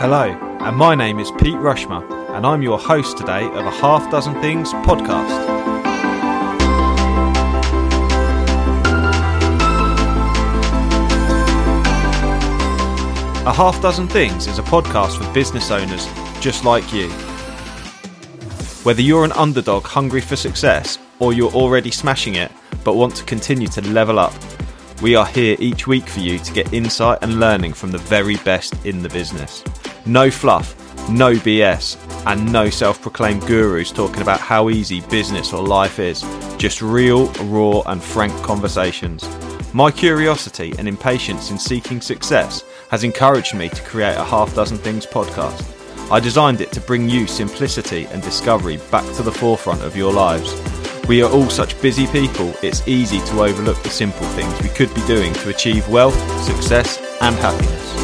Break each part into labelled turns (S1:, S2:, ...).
S1: Hello, and my name is Pete Rushmer, and I'm your host today of a Half Dozen Things podcast. A Half Dozen Things is a podcast for business owners just like you. Whether you're an underdog hungry for success or you're already smashing it but want to continue to level up, we are here each week for you to get insight and learning from the very best in the business. No fluff, no BS, and no self proclaimed gurus talking about how easy business or life is. Just real, raw, and frank conversations. My curiosity and impatience in seeking success has encouraged me to create a half dozen things podcast. I designed it to bring you simplicity and discovery back to the forefront of your lives. We are all such busy people, it's easy to overlook the simple things we could be doing to achieve wealth, success, and happiness.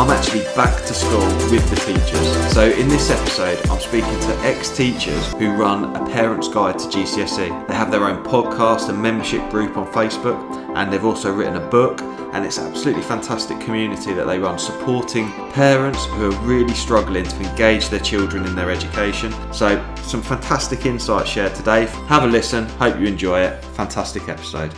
S1: I'm actually back to school with the teachers. So, in this episode, I'm speaking to ex teachers who run a parent's guide to GCSE. They have their own podcast and membership group on Facebook, and they've also written a book. And it's absolutely fantastic community that they run, supporting parents who are really struggling to engage their children in their education. So, some fantastic insights shared today. Have a listen. Hope you enjoy it. Fantastic episode.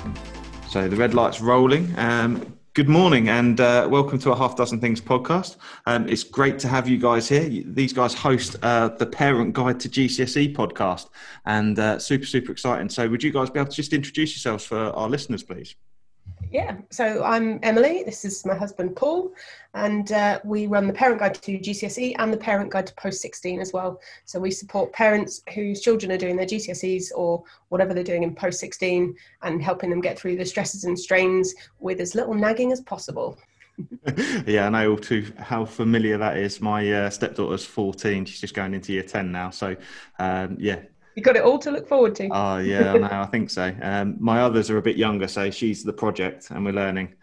S1: So, the red light's rolling. Um, Good morning and uh, welcome to a Half Dozen Things podcast. Um, it's great to have you guys here. These guys host uh, the Parent Guide to GCSE podcast and uh, super, super exciting. So, would you guys be able to just introduce yourselves for our listeners, please?
S2: Yeah, so I'm Emily. This is my husband Paul, and uh, we run the Parent Guide to GCSE and the Parent Guide to Post 16 as well. So we support parents whose children are doing their GCSEs or whatever they're doing in Post 16 and helping them get through the stresses and strains with as little nagging as possible.
S1: yeah, I know too how familiar that is. My uh, stepdaughter's 14; she's just going into year 10 now. So, um, yeah,
S2: you got it all to look forward to.
S1: Oh yeah, no, I think so. Um, my others are a bit younger, so she's the project, and we're learning.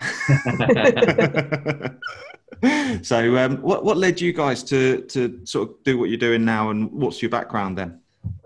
S1: so, um, what what led you guys to to sort of do what you're doing now, and what's your background then?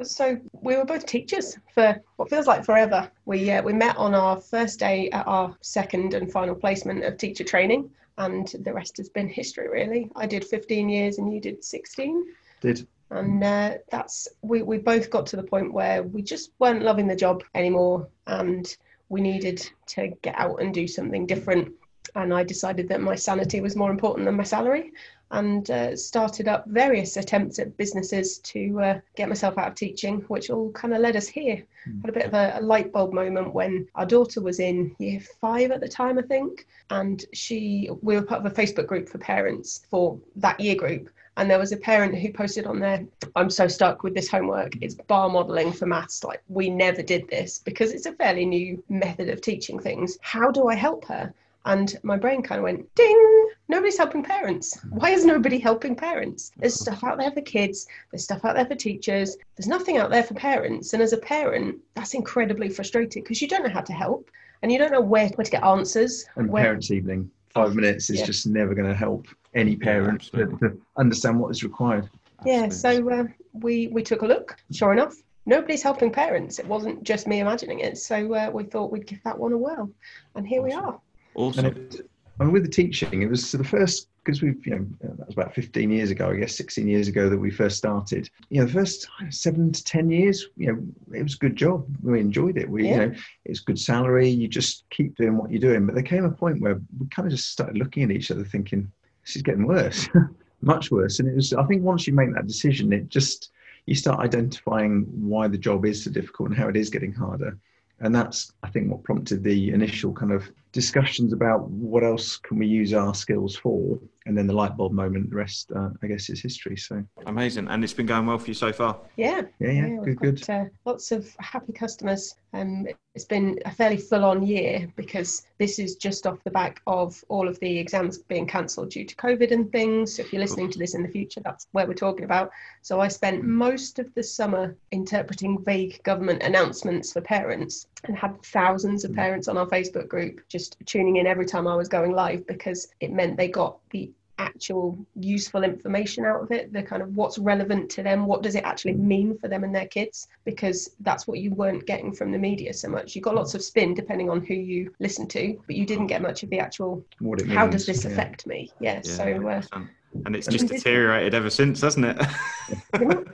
S2: So we were both teachers for what feels like forever. We uh, we met on our first day at our second and final placement of teacher training, and the rest has been history. Really, I did 15 years, and you did 16.
S1: Did
S2: and uh, that's we, we both got to the point where we just weren't loving the job anymore and we needed to get out and do something different. And i decided that my sanity was more important than my salary and uh, started up various attempts at businesses to uh, get myself out of teaching which all kind of led us here. Mm. had a bit of a, a light bulb moment when our daughter was in year five at the time i think and she we were part of a facebook group for parents for that year group and there was a parent who posted on there i'm so stuck with this homework. It's bar modeling for maths. Like we never did this because it's a fairly new method of teaching things. How do i help her? And my brain kind of went ding! Nobody's helping parents. Why is nobody helping parents? There's stuff out there for kids. There's stuff out there for teachers. There's nothing out there for parents. And as a parent that's incredibly frustrating because you don't know how to help and you don't know where, where to get answers.
S3: And
S2: where...
S3: parents evening five minutes is yeah. just never going to help any parent yeah, to, to, understand what is required.
S2: Yeah, so uh, we we took a look. Sure enough, nobody's helping parents. It wasn't just me imagining it. So uh, we thought we'd give that one a whirl, and here
S1: awesome.
S2: we are.
S1: Awesome.
S3: It, and with the teaching, it was the first because we've you know uh, that was about 15 years ago, I guess 16 years ago that we first started. You know, the first seven to 10 years, you know, it was a good job. We enjoyed it. We, yeah. you know, it's good salary. You just keep doing what you're doing. But there came a point where we kind of just started looking at each other, thinking, this is getting worse, much worse. And it was, I think, once you make that decision, it just you start identifying why the job is so difficult and how it is getting harder and that's i think what prompted the initial kind of discussions about what else can we use our skills for and then the light bulb moment the rest uh, i guess is history so.
S1: Amazing and it's been going well for you so far?
S2: Yeah.
S3: Yeah yeah, yeah good good.
S2: uh, lots of happy customers. Um, it's been a fairly full-on year because this is just off the back of all of the exams being cancelled due to covid and things. So if you're listening to this in the future that's where we're talking about. So i spent most of the summer interpreting vague government announcements for parents and had thousands of mm. parents on our facebook group just tuning in every time i was going live because it meant they got the actual useful information out of it the kind of what's relevant to them what does it actually mean for them and their kids because that's what you weren't getting from the media so much you got lots of spin depending on who you listen to but you didn't get much of the actual
S3: What it
S2: how
S3: means,
S2: does this
S3: yeah.
S2: affect me yeah,
S1: Yeah,
S2: so uh,
S1: 100%. And it's just deteriorated ever since, hasn't it?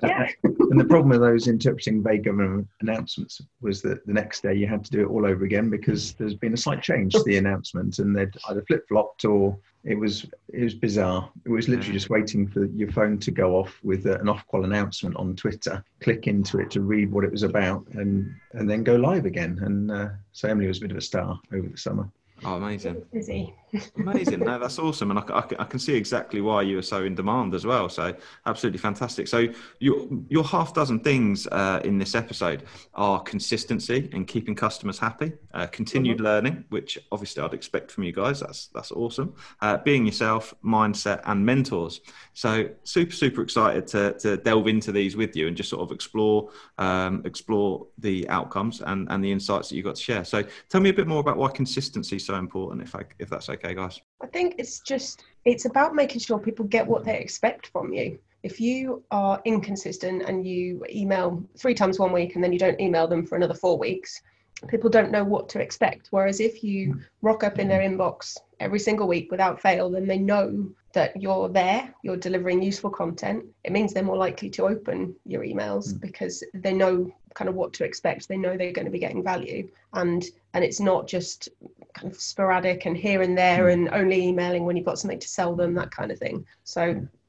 S2: yeah
S3: And the problem with those interpreting vague government announcements was that the next day you had to do it all over again because there's been a slight change to the announcement, and they'd either flip flopped or it was it was bizarre. It was literally just waiting for your phone to go off with uh, an off-call announcement on Twitter. Click into it to read what it was about, and and then go live again. And uh, so Emily was a bit of a star over the summer.
S1: oh, amazing.
S2: busy
S1: Amazing. No, that's awesome. And I can see exactly why you are so in demand as well. So, absolutely fantastic. So, your, your half dozen things uh, in this episode are consistency and keeping customers happy, uh, continued learning, which obviously I'd expect from you guys. That's, that's awesome. Uh, being yourself, mindset, and mentors. So, super, super excited to, to delve into these with you and just sort of explore um, explore the outcomes and, and the insights that you got to share. So, tell me a bit more about why consistency is so important, if, I, if that's okay, guys.
S2: I think it's just it's about making sure people get what they expect from you. If you are inconsistent and you email three times one week and then you don't email them for another four weeks, people don't know what to expect. Whereas if you rock up in their inbox every single week without fail, then they know that you're there, you're delivering useful content. It means they're more likely to open your emails
S3: Mm.
S2: because they know kind of what to expect. They know they're going to be getting value. And and it's not just kind of sporadic and here and there
S3: Mm.
S2: and only emailing when you've got something to sell them, that kind of thing. So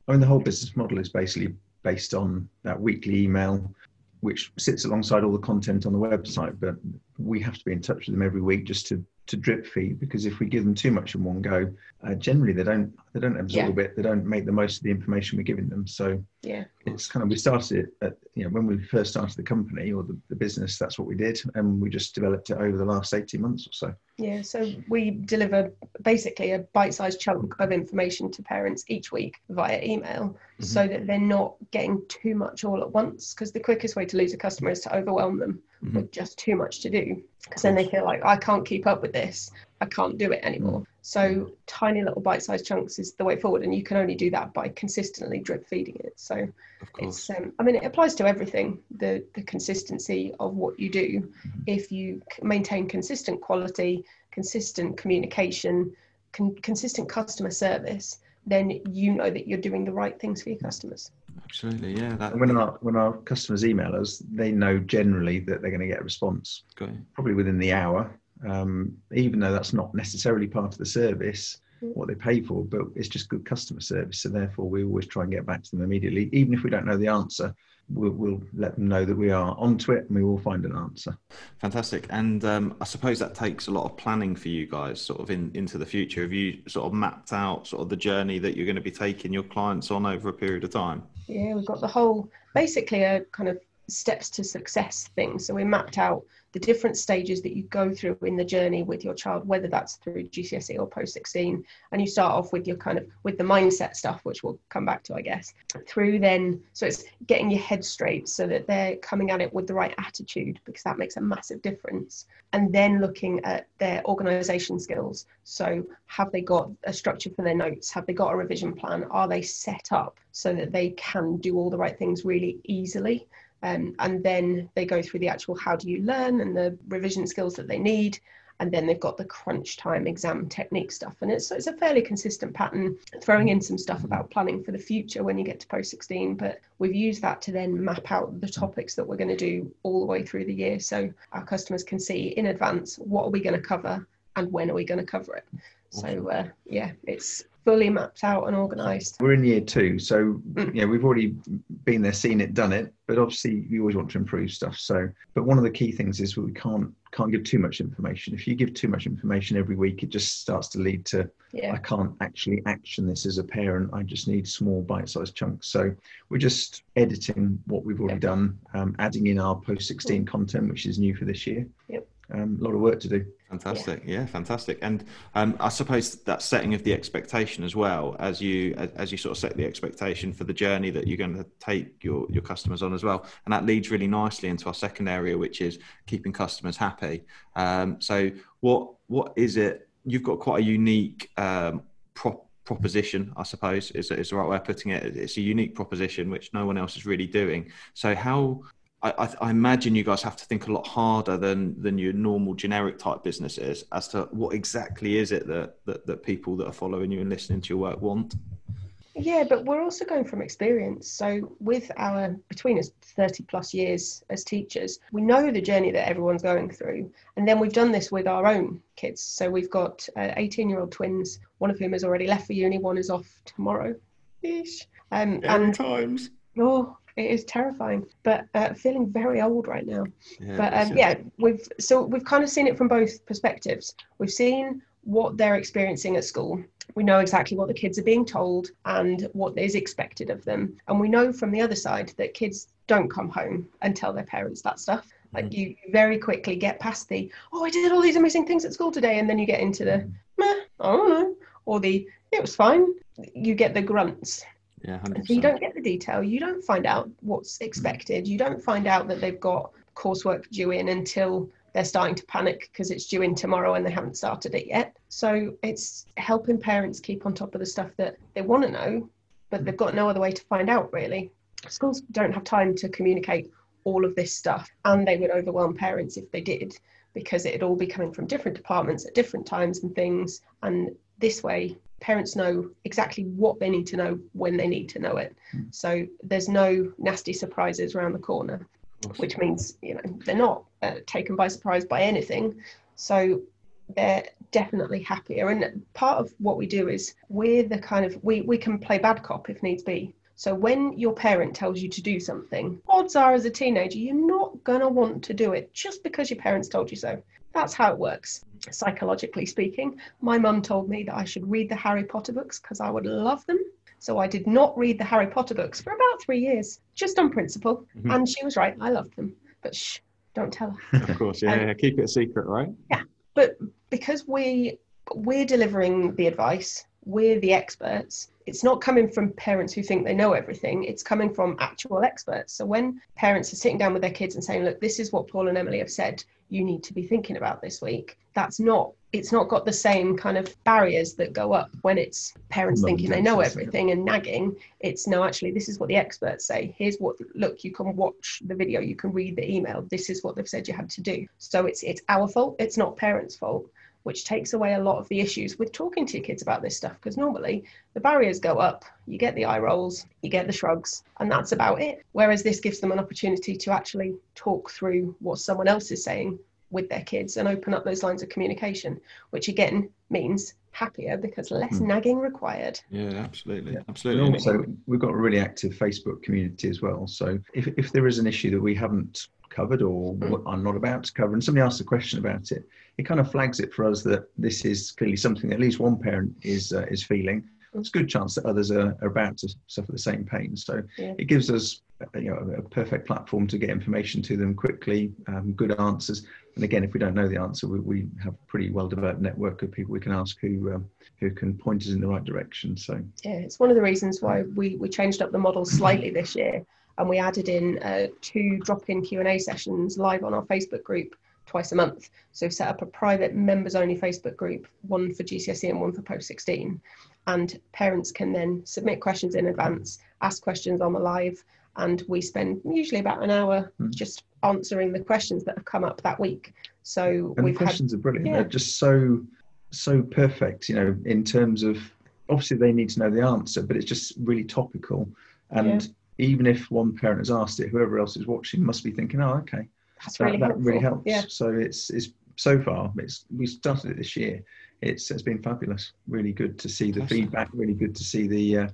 S3: I mean, the whole business model is basically based on that weekly email, which sits alongside all the content on the website. But we have to be in touch with them every week just to to drip feed because if we give them too much in one go, uh, generally they don't they don't absorb it. They don't make the most of the information we're giving them. So
S2: yeah,
S3: it's kind of we started it at you know when we first started the company or the, the business. That's what we did, and we just developed it over the last eighteen months or so.
S2: yeah. So we deliver basically a bite-sized chunk of information to parents each week via email, so that they're not getting too much all at once. Because the quickest way to lose a customer is to overwhelm them
S1: Mhm.
S2: with just too much to do. Because then they feel like I can't keep up with this. I can't do it anymore. So tiny little bite-sized chunks is the way forward, and you can only do that by consistently drip feeding it. So
S1: Of course.
S2: it's um, i mean it applies to everything the the consistency of what you do if you maintain consistent quality consistent communication con- consistent customer service then you know that you're doing the right things for your customers
S1: Absolutely. Yeah. That,
S3: And when our when our customers email us, they know generally that they're going to get a response
S1: Got you.
S3: probably within the hour, um, even though that's not necessarily part of the service,
S2: Mm.
S3: what they pay for, but it's just good customer service. So therefore, we always try and get back to them immediately, even if we don't know the answer. We'll, we'll let them know that we are onto it and we will find an answer.
S1: Fantastic. And um, I suppose that takes a lot of planning for you guys, sort of in into the future. Have you sort of mapped out sort of the journey that you're going to be taking your clients on over a period of time?
S2: yeah we've got the whole basically a kind of steps to success thing. So we mapped out the different stages that you go through in the journey with your child whether that's through gcse or post 16 and you start off with your kind of with the mindset stuff which we'll come back to i guess. Through then so it's getting your head straight so that they're coming at it with the right attitude because that makes a massive difference. And then looking at their organization skills. So have they got a structure for their notes? Have they got a revision plan? Are they set up so that they can do all the right things really easily um, and then they go through the actual how do you learn and the revision skills that they need. And then they've got the crunch time exam technique stuff. And it's, it's a fairly consistent pattern throwing in some stuff about planning for the future when you get to post 16 but we've used that to then map out the topics that we're going to do all the way through the year. So our customers can see in advance what are we going to cover and when are we going to cover it? So uh, yeah it's fully mapped out and organized
S3: We're in year two, so
S2: Mm.
S3: know we've already been there, seen it, done it. But obviously, you always want to improve stuff. So, but one of the key things is we can't can't give too much information. If you give too much information every week, it just starts to lead to
S2: yeah
S3: I can't actually action this as a parent. I just need small bite-sized chunks. So we're just editing what we've already
S2: Yep.
S3: done, um, adding in our post-16 content, which is new for this year.
S2: Yep.
S3: Um, a lot of work to do.
S1: Fantastic. Yeah, fantastic. And um, I suppose that setting of the expectation as well as you as you sort of set the expectation for the journey that you're going to take your your customers on as well, and that leads really nicely into our second area, which is keeping customers happy. Um, so what what is it? You've got quite a unique um, prop proposition, I suppose, is, is the right way of putting it. It's a unique proposition which no one else is really doing. So, how I, I, imagine you guys have to think a lot harder than than your normal generic type businesses as to what exactly is it that, that that people that are following you and listening to your work want.
S2: Yeah, but we're also going from experience. So, with our between us 30 plus years as teachers, we know the journey that everyone's going through. And then we've done this with our own kids. So, we've got 18 uh, year old twins, one of whom has already left for uni, one is off tomorrow ish.
S1: Um, and times.
S2: Oh, it is terrifying, but uh, feeling very old right now. Yeah, but um, yeah, we've so we've kind of seen it from both perspectives. We've seen what they're experiencing at school we know exactly what the kids are being told and what is expected of them. And we know from the other side that kids don't come home and tell their parents that stuff. Like mm. you very quickly get past the, oh, I did all these amazing things at school today. And then you get into the, meh, I don't know, or the, it was fine. You get the grunts.
S1: Yeah,
S2: so you don't get the detail. You don't find out what's expected. You don't find out that they've got coursework due in until they're starting to panic because it's due in tomorrow and they haven't started it yet. So it's helping parents keep on top of the stuff that they want to know, but they've got no other way to find out really. Schools don't have time to communicate all of this stuff, and they would overwhelm parents if they did because it'd all be coming from different departments at different times and things. And this way, parents know exactly what they need to know when they need to know it. Hmm. So there's no nasty surprises around the corner which means you know they're not uh, taken by surprise by anything. So they're definitely happier. And part of what we do is we're the kind of we, we can play bad cop if needs be. So when your parent tells you to do something odds are as a teenager you're not going to want to do it just because your parents told you so that's how it works psychologically speaking my mum told me that i should read the harry potter books because i would love them so I did not read the Harry Potter books for about three years, just on principle. Mm-hmm. And she was right. I loved them. But shh, don't tell
S1: her. Of course, yeah, um, yeah. Keep it a secret, right?
S2: Yeah. But because we we're delivering the advice, we're the experts. It's not coming from parents who think they know everything. It's coming from actual experts. So when parents are sitting down with their kids and saying, "Look, this is what Paul and Emily have said you need to be thinking about this week," that's not it's not got the same kind of barriers that go up when it's parents thinking they know everything and nagging. It's no, actually, this is what the experts say. Here's what look, you can watch the video, you can read the email. This is what they've said you had to do. So it's it's our fault. It's not parents' fault, which takes away a lot of the issues with talking to your kids about this stuff. Because normally the barriers go up, you get the eye rolls, you get the shrugs, and that's about it. Whereas this gives them an opportunity to actually talk through what someone else is saying with their kids and open up those lines of communication, which again means happier because less mm. nagging required.
S1: Yeah, absolutely. Yeah. Absolutely.
S3: also, we've got a really active Facebook community as well. So if, if there is an issue that we haven't covered or mm. are not about to cover, and somebody asks a question about it, it kind of flags it for us that this is clearly something that at least one parent is uh, is feeling. There's a good chance that others are, are about to suffer the same pain. So yeah. it gives us you know, a perfect platform to get information to them quickly, um, good answers. And again, if we don't know the answer, we, we have a pretty well developed network of people we can ask who um, who can point us in the right direction. So
S2: yeah, it's one of the reasons why we, we changed up the model slightly this year, and we added in uh, two drop-in Q and A sessions live on our Facebook group twice a month. So we've set up a private members-only Facebook group, one for GCSE and one for post 16, and parents can then submit questions in advance, ask questions on the live and we spend usually about an hour mm. just answering the questions that have come up that week. So
S3: and the questions had, are brilliant. Yeah. They're just so so perfect, you know, in terms of obviously they need to know the answer, but it's just really topical. And yeah. even if one parent has asked it, whoever else is watching must be thinking, "Oh, okay,
S2: That's that, really, that
S3: really helps."
S2: Yeah.
S3: So it's it's so far it's we started it this year. It's it's been fabulous. Really good to see the awesome. feedback. Really good to see the uh,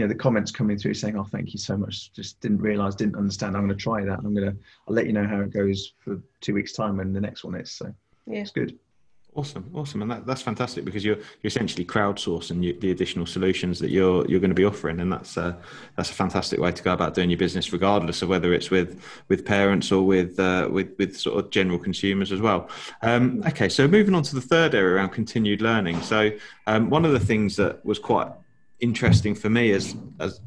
S3: you know the comments coming through saying oh thank you so much. Just didn't realize didn't understand. I'm going to try that. I'm going to i'll let you know how it goes for two weeks time when the next one is. So yeah. it's good.
S1: Awesome. Awesome. And that, that's fantastic because you're you're essentially crowdsourcing you, the additional solutions that you're you're going to be offering. And that's uh, that's a fantastic way to go about doing your business regardless of whether it's with with parents or with uh, with with sort of general consumers as well. Um, okay. So moving on to the third area around continued learning. So um, one of the things that was quite interesting for me as as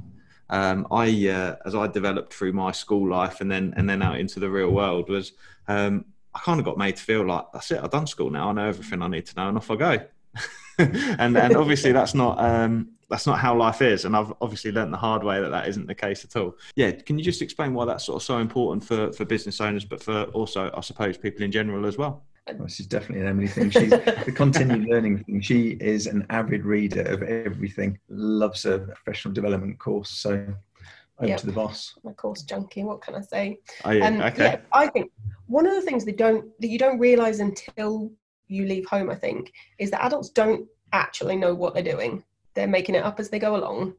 S1: um, I uh, as I developed through my school life and then and then out into the real world was um, I kind of got made to feel like that's it. I've done school now. I know everything I need to know, and off I go. and and obviously that's not um, that's not how life is. And I've obviously learned the hard way that that isn't the case at all. Yeah, can you just explain why that's sort of so important for for business owners, but for also I suppose people in general as well?
S3: Well, this is definitely an Emily thing. She's the continued learning thing. She is an avid reader of everything. Loves a professional development course. So over yep. to the boss.
S2: My course junkie. What can I say?
S1: Oh, yeah. Um, okay. Yeah,
S2: I think one of the things that don't that you don't realize until you leave home, I think, is that adults don't actually know what they're doing. They're making it up as they go along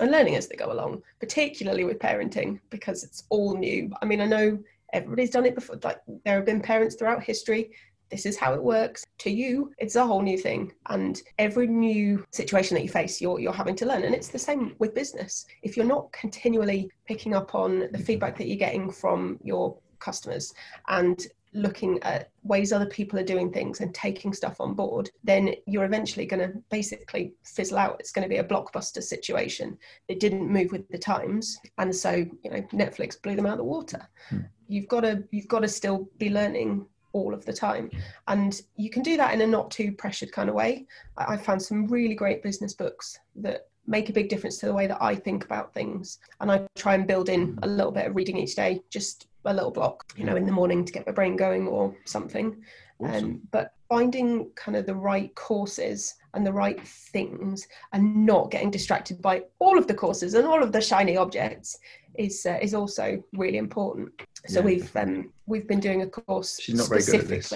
S2: and learning as they go along, particularly with parenting because it's all new. I mean, I know everybody's done it before like there have been parents throughout history. This is how it works. To you it's a whole new thing. And every new situation that you face you're you're having to learn. And it's the same with business. If you're not continually picking up on the feedback that you're getting from your customers and looking at ways other people are doing things and taking stuff on board, then you're eventually going to basically fizzle out. It's going to be a blockbuster situation. It didn't move with the times, and so you know Netflix blew them out of the water. Hmm. You've got to you've got to still be learning all of the time, and you can do that in a not too pressured kind of way. I found some really great business books that make a big difference to the way that I think about things. And I try and build in a little bit of reading each day, just a little block, you know, in the morning to get my brain going or something. Awesome. Um, but finding kind of the right courses and the right things and not getting distracted by all of the courses and all of the shiny objects is uh, is also really important. So yeah. we've um, we've been doing a course
S3: She's not very good at this.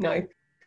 S2: No,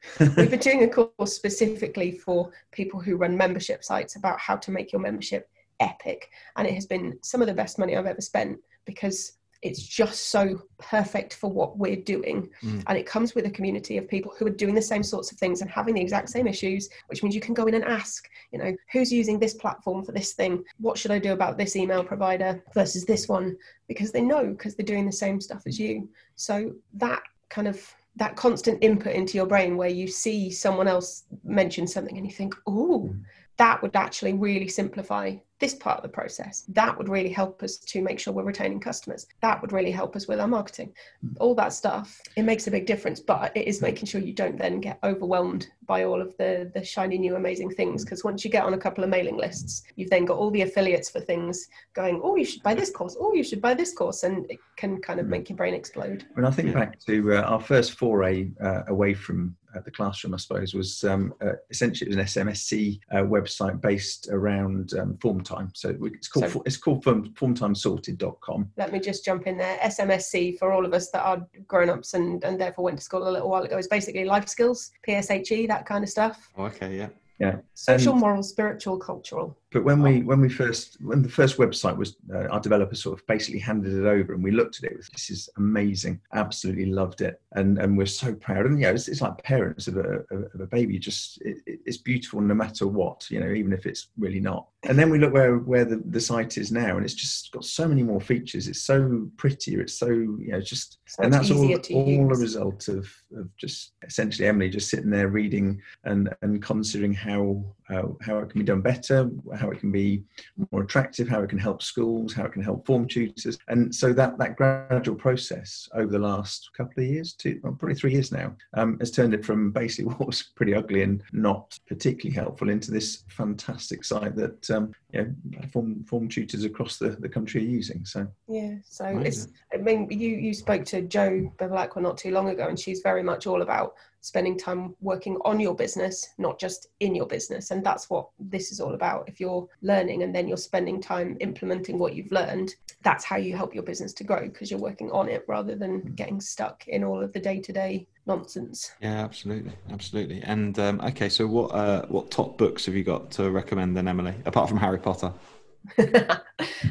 S2: We've been doing a course specifically for people who run membership sites about how to make your membership epic. And it has been some of the best money I've ever spent because it's just so perfect for what we're doing. Mm. And it comes with a community of people who are doing the same sorts of things and having the exact same issues, which means you can go in and ask, you know, who's using this platform for this thing? What should I do about this email provider versus this one? Because they know because they're doing the same stuff as you. So that kind of that constant input into your brain where you see someone else mention something and you think, oh, mm. that would actually really simplify this part of the process. That would really help us to make sure we're retaining customers. That would really help us with our marketing. Mm. All that stuff, it makes a big difference, but it is making sure you don't then get overwhelmed by all of the the shiny new amazing things because once you get on a couple of mailing lists, you've then got all the affiliates for things going, "Oh, you should buy this course. Oh, you should buy this course." And it can kind of mm. make your brain explode.
S3: When I think back to uh, our first foray uh, away from uh, the classroom, I suppose, was um, uh, essentially it was an SMSC uh, website based around um, form time. So it's called so, it's called form, formtimesorted.com.
S2: Let me just jump in there. SMSC for all of us that are grown ups and, and therefore went to school a little while ago is basically life skills, PSHE, that kind of stuff.
S1: Oh, okay, yeah.
S3: Yeah.
S2: Social, and, moral, spiritual, cultural.
S3: But when we when we first when the first website was uh, our developer sort of basically handed it over and we looked at it, this is amazing, absolutely loved it, and and we're so proud. And yeah, it's, it's like parents of a of a baby, just it, it's beautiful no matter what, you know, even if it's really not. And then we look where where the, the site is now, and it's just got so many more features. It's so prettier. It's so you know just
S2: so
S3: and that's all
S2: all
S3: a result of of just essentially Emily just sitting there reading and and considering how how, how it can be done better, how it can be more attractive, how it can help schools, how it can help form tutors. And so that, that gradual process over the last couple of years, two, well, probably three years now, um, has turned it from basically what was pretty ugly and not particularly helpful into this fantastic site that um, you know, form, form tutors across the, the country are using. So
S2: yeah, so Amazing. it's. I mean, you you spoke to Jo Bevilacqua not too long ago, and she's very much all about spending time working on your business, not just in your business. And that's what this is all about. If you're learning and then you're spending time implementing what you've learned, that's how you help your business to grow because you're working on it rather than getting stuck in all of the day to day nonsense.
S1: Yeah, absolutely, absolutely. And um, okay, so what uh, what top books have you got to recommend then, Emily, apart from Harry Potter?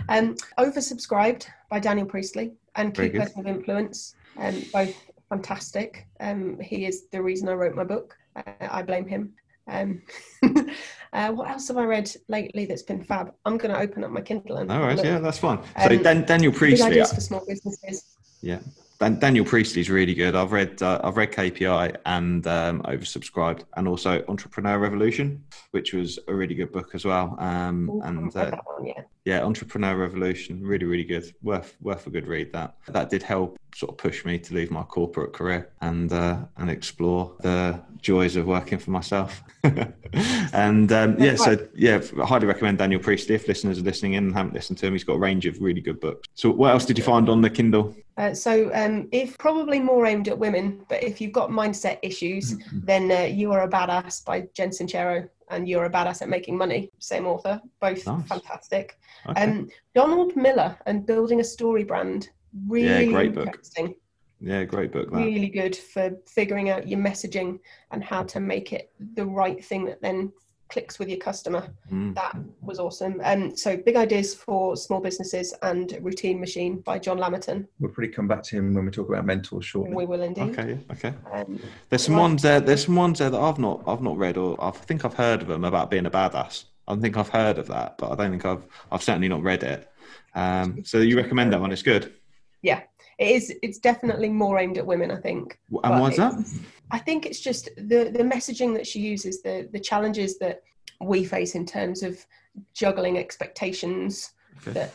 S2: um, oversubscribed by Daniel Priestley and Key Person of Influence. Um, both fantastic. Um, he is the reason I wrote my book. Uh, I blame him. Um, uh, what else have I read lately that's been fab? I'm going to open up my Kindle and.
S1: All right, yeah, that's fine. So um, Dan, Daniel Priestley.
S2: ideas for small businesses.
S1: Yeah, Dan, Daniel Priestley's really good. I've read uh, I've read KPI and um, oversubscribed, and also Entrepreneur Revolution, which was a really good book as well. Um, Ooh, and uh, one, yeah. Yeah, Entrepreneur Revolution, really really good. Worth worth a good read. That that did help sort of push me to leave my corporate career and uh, and explore the joys of working for myself. and um, yeah, so yeah, I highly recommend Daniel Priestley if listeners are listening in and haven't listened to him. He's got a range of really good books. So, what else did you find on the Kindle?
S2: Uh, so, um, if probably more aimed at women, but if you've got mindset issues, mm-hmm. then uh, You Are a Badass by Jen Sincero and You're a Badass at Making Money, same author, both nice. fantastic. Okay. Um, Donald Miller and Building a Story Brand, really yeah, great interesting. Book.
S1: Yeah, great book. That.
S2: Really good for figuring out your messaging and how to make it the right thing that then clicks with your customer. Mm. That was awesome. And um, so, Big Ideas for Small Businesses and Routine Machine by John Lamerton.
S3: We'll probably come back to him when we talk about mentors shortly.
S2: We will indeed.
S1: Okay, okay. Um, there's some ones there. There's some ones there that I've not, I've not read, or I think I've heard of them about being a badass. I think I've heard of that, but I don't think I've, I've certainly not read it. Um, so you recommend that one? It's good.
S2: Yeah, it is it's definitely more aimed at women i think.
S1: And why's that?
S2: i think it's just the the messaging that she uses the the challenges that we face in terms of juggling expectations okay. that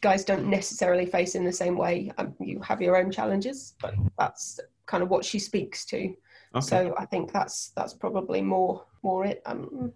S2: guys don't necessarily face in the same way. Um, you have your own challenges but that's kind of what she speaks to. Okay. so i think that's that's probably more more it. Um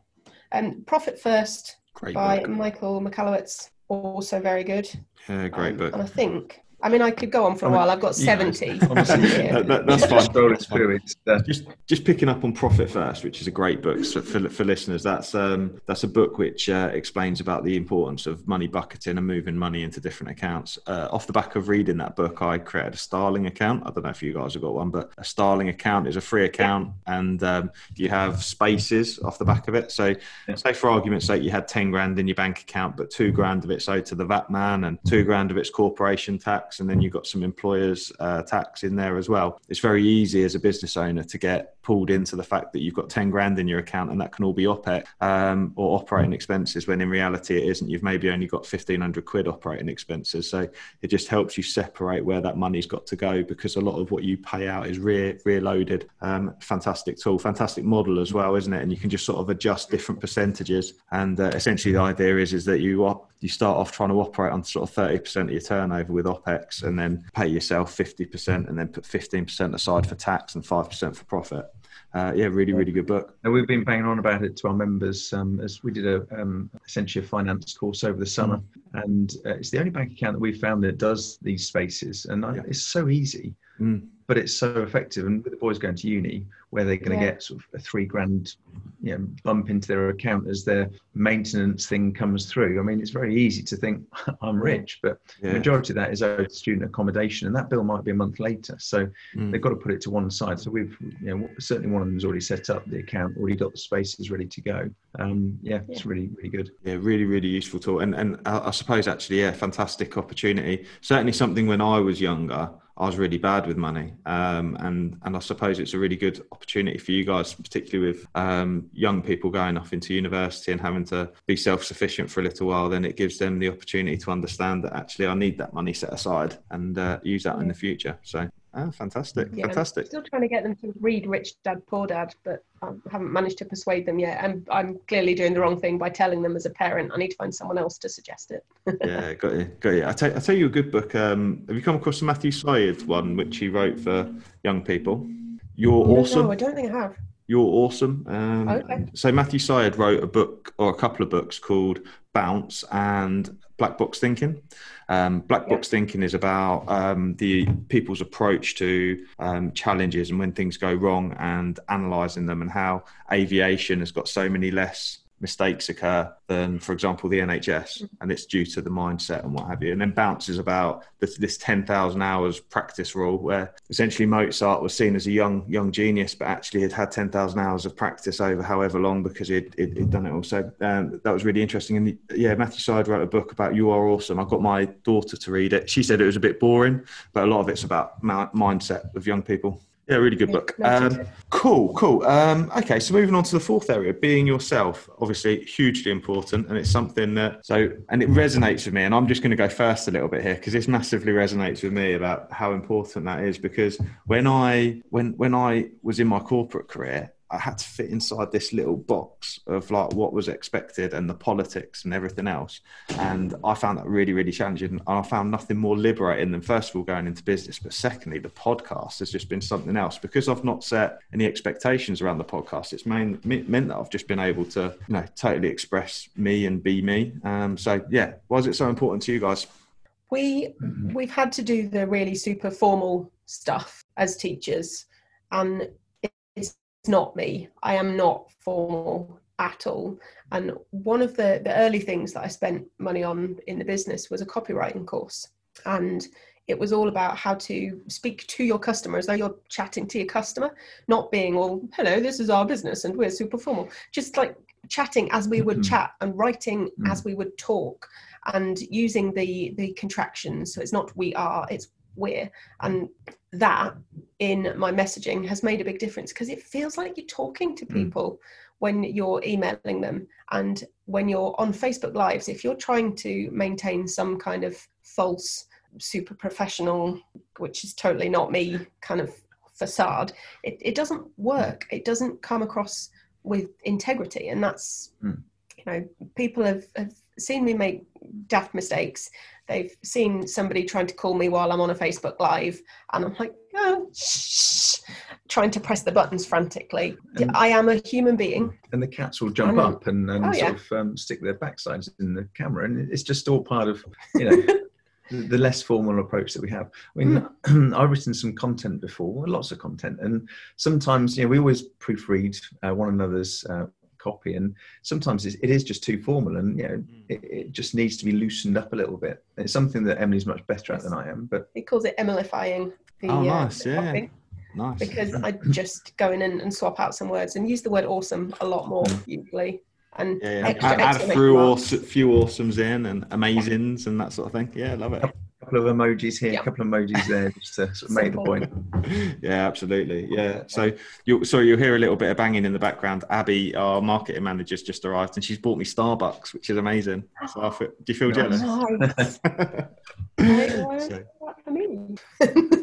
S2: and profit first great by book. michael michalowicz also very good.
S1: Yeah great um, book.
S2: and i think I mean, I could go on for a while. I've got 70.
S1: that, that, that's fine. Uh, just, just picking up on Profit First, which is a great book for, for listeners. That's, um, that's a book which uh, explains about the importance of money bucketing and moving money into different accounts. Uh, off the back of reading that book, I created a Starling account. I don't know if you guys have got one, but a Starling account is a free account and um, you have spaces off the back of it. So, yeah. say for argument's sake, you had 10 grand in your bank account, but two grand of it's owed to the VAT man and two grand of it's corporation tax tax, and then you've got some employers uh, tax in there as well. It's very easy as a business owner to get pulled into the fact that you've got 10 grand in your account and that can all be OPEX um, or operating expenses when in reality it isn't. You've maybe only got 1500 quid operating expenses. So it just helps you separate where that money's got to go because a lot of what you pay out is rear, rear loaded. Um, fantastic tool, fantastic model as well, isn't it? And you can just sort of adjust different percentages. And uh, essentially the idea is, is that you op- you start off trying to operate on sort of 30% of your turnover with OPEX and then pay yourself 50% and then put 15% aside for tax and 5% for profit uh, yeah, really, really good book.
S3: And we've been banging on about it to our members um, as we did a um, essentially a finance course over the summer, mm. and uh, it's the only bank account that we've found that does these spaces, and yeah. it's so easy. Mm but it's so effective. And with the boys going to uni, where they're going to yeah. get sort of a three grand you know, bump into their account as their maintenance thing comes through. I mean, it's very easy to think I'm rich, but yeah. the majority of that is owed student accommodation, and that bill might be a month later. So mm. they've got to put it to one side. So we've, you know, certainly one of them's already set up the account, already got the spaces ready to go. Um, yeah, yeah, it's really, really good.
S1: Yeah, really, really useful tool, and and I, I suppose actually, yeah, fantastic opportunity. Certainly something when I was younger. I was really bad with money, um, and and I suppose it's a really good opportunity for you guys, particularly with um, young people going off into university and having to be self sufficient for a little while. Then it gives them the opportunity to understand that actually I need that money set aside and uh, use that in the future. So Oh, fantastic! Yeah, fantastic.
S2: I'm still trying to get them to read Rich Dad Poor Dad, but I haven't managed to persuade them yet. And I'm clearly doing the wrong thing by telling them as a parent. I need to find someone else to suggest it.
S1: yeah, got you, got you. I tell, I tell you a good book. Um, have you come across the Matthew Syed one, which he wrote for young people? You're no, awesome.
S2: No, I don't think I have.
S1: You're awesome. Um, okay. So Matthew Syed wrote a book or a couple of books called Bounce and Black Box Thinking. Um, black box yep. thinking is about um, the people's approach to um, challenges and when things go wrong and analysing them and how aviation has got so many less mistakes occur than, for example, the NHS, mm. and it's due to the mindset and what have you. And then Bounce is about this, this 10,000 hours practice rule, where essentially Mozart was seen as a young young genius, but actually had had 10,000 hours of practice over however long because he'd, he'd, he'd done it all. So um, that was really interesting. And yeah, Matthew Syed wrote a book about You Are Awesome. I got my daughter to read it. She said it was a bit boring, but a lot of it's about mindset of young people. Yeah, really good book. Um, cool, cool. Um, okay, so moving on to the fourth area, being yourself, obviously hugely important, and it's something that so and it resonates with me. And I'm just going to go first a little bit here because this massively resonates with me about how important that is. Because when I when when I was in my corporate career, I had to fit inside this little box of like what was expected and the politics and everything else. And I found that really, really challenging. And I found nothing more liberating than first of all going into business, but secondly, the podcast has just been something else because I've not set any expectations around the podcast. It's main, meant that I've just been able to, you know, totally express me and be me. Um, so yeah, why is it so important to you guys?
S2: We we've had to do the really super formal stuff as teachers, and not me. I am not formal at all. And one of the the early things that I spent money on in the business was a copywriting course, and it was all about how to speak to your customer as though you're chatting to your customer, not being all, hello, this is our business and we're super formal. Just like chatting as we would mm-hmm. chat and writing mm-hmm. as we would talk and using the the contractions so it's not we are it's we're and that in my messaging has made a big difference because it feels like you're talking to mm. people mm. when you're emailing them and when you're on facebook lives if you're trying to maintain some kind of false super professional which is totally not me kind of facade it, it doesn't work it doesn't come across with integrity and that's mm. you know people have, have seen me make daft mistakes. They've seen somebody trying to call me while I'm on a Facebook Live, and I'm like, oh, shh, trying to press the buttons frantically. And, I am a human being.
S3: And the cats will jump up and, and oh, yeah. sort of um, stick their backsides in the camera, and it's just all part of, you know. the less formal approach that we have. I mean, mm. I've written some content before, lots of content, and sometimes you know we always proofread uh, one another's uh, copy and sometimes it is just too formal and you know mm. it, it, just needs to be loosened up a little bit it's something that emily's much better at than i am but
S2: he calls it emilifying
S1: the, oh uh, nice uh, yeah copy.
S2: nice because i just go in and, and, swap out some words and use the word awesome a lot more mm. usually and
S1: yeah, yeah. Extra, add, add a few, awesome, few awesomes in and amazings and that sort of thing yeah love it
S3: couple of emojis here, a couple of emojis there, just to sort of make the point.
S1: Yeah, absolutely. Yeah. So, you sorry, you'll hear a little bit of banging in the background. Abby, our marketing manager's just arrived, and she's bought me Starbucks, which is amazing. So, I feel, do you feel jealous? Nice.
S3: so.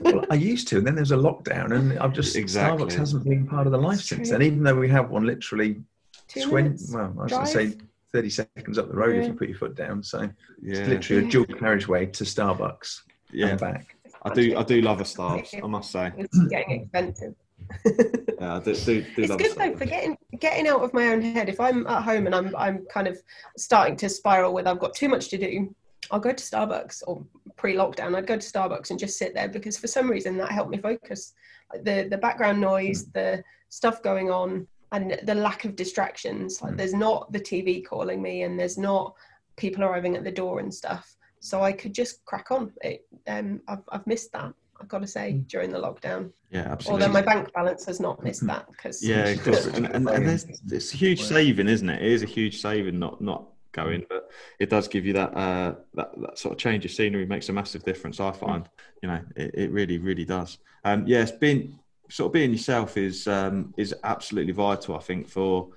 S3: well, I used to, and then there's a lockdown, and I've just exactly. Starbucks hasn't been part of the life since then. Even though we have one literally Two twenty, minutes. well, I was going to say 30 seconds up the road yeah. if you put your foot down. So yeah. it's literally a dual carriageway to Starbucks yeah. and back.
S1: I do, I do love a Starbucks, I must say.
S2: It's getting expensive.
S1: yeah, I do, do, do
S2: it's good though for getting getting out of my own head. If I'm at home and I'm I'm kind of starting to spiral with I've got too much to do, I'll go to Starbucks or pre-lockdown. I'd go to Starbucks and just sit there because for some reason that helped me focus. Like the the background noise, mm. the stuff going on, and the lack of distractions. Like mm. there's not the TV calling me, and there's not people arriving at the door and stuff. So I could just crack on. It, um, I've I've missed that. I've got to say mm. during the lockdown.
S1: Yeah, absolutely.
S2: Although my bank balance has not missed that because
S1: yeah, because and, and, and there's it's a huge saving, isn't it? It is a huge saving not not going, but it does give you that uh, that, that sort of change of scenery makes a massive difference. I find, you know, it, it really really does. Um, yeah, it's been sort of being yourself is um, is absolutely vital. I think for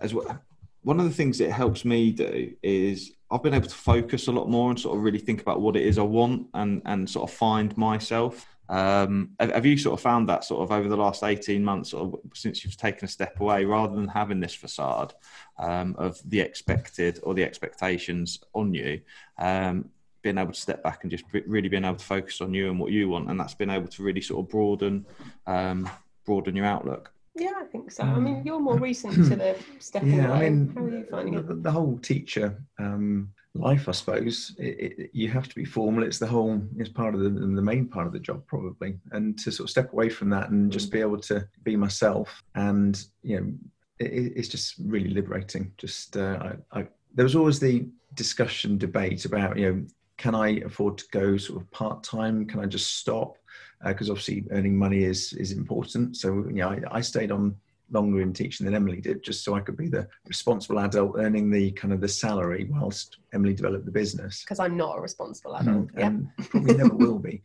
S1: as well. One of the things that helps me do is I've been able to focus a lot more and sort of really think about what it is I want and and sort of find myself. Um, have you sort of found that sort of over the last 18 months or since you've taken a step away rather than having this facade um, of the expected or the expectations on you um, being able to step back and just really being able to focus on you and what you want, and that's been able to really sort of broaden um, broaden your outlook.
S2: Yeah, I think so. I mean, you're more recent to the stepping yeah, away. I mean, How are you finding
S3: it? The, whole teacher um, life, I suppose, it, it, you have to be formal. It's the whole, it's part of the, the main part of the job, probably. And to sort of step away from that and just be able to be myself, and you know, it, it's just really liberating. Just uh, I, I, there was always the discussion, debate about you know can I afford to go sort of part time? Can I just stop? Because uh, obviously earning money is is important. So you know, I, I, stayed on longer in teaching than Emily did, just so I could be the responsible adult earning the kind of the salary whilst Emily developed the business.
S2: Because I'm not a responsible mm, adult,
S3: mm, and yeah. probably never will be.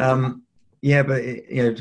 S3: Um, yeah, but it, you know,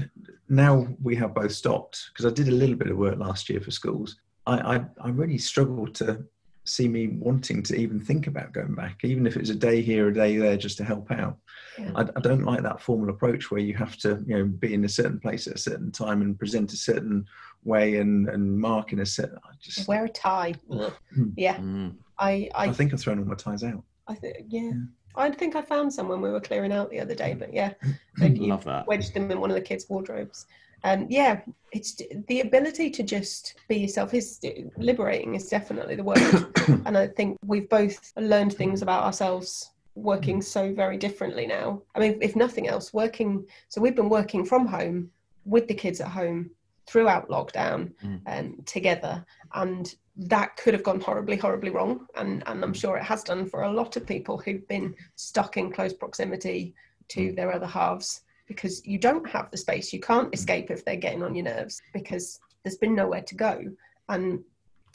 S3: now we have both stopped because I did a little bit of work last year for schools. I, I, I really struggled to see me wanting to even think about going back, even if it's a day here, a day there, just to help out.
S2: Yeah.
S3: I, I don't like that formal approach where you have to, you know, be in a certain place at a certain time and present a certain way and and mark in a certain. I just,
S2: Wear a tie.
S3: Mm.
S2: Yeah,
S1: Mm.
S2: I, I,
S3: I think I've thrown all my ties out.
S2: I think, yeah.
S3: Yeah.
S2: I think I found some when we were clearing out the other day, but yeah, maybe you
S1: Love that.
S2: wedged them in one of the kids' wardrobes. And yeah, it's the ability to just be yourself is liberating. Is definitely the word. and I think we've both learned things about ourselves working so very differently now. I mean, if nothing else, working. So we've been working from home with the kids at home throughout lockdown
S1: Mm.
S2: um, together, and that could have gone horribly, horribly wrong. And and I'm sure it has done for a lot of people who've been stuck in close proximity to their other halves because you don't have the space. You can't mm. escape if they're getting on your nerves because there's been nowhere to go. And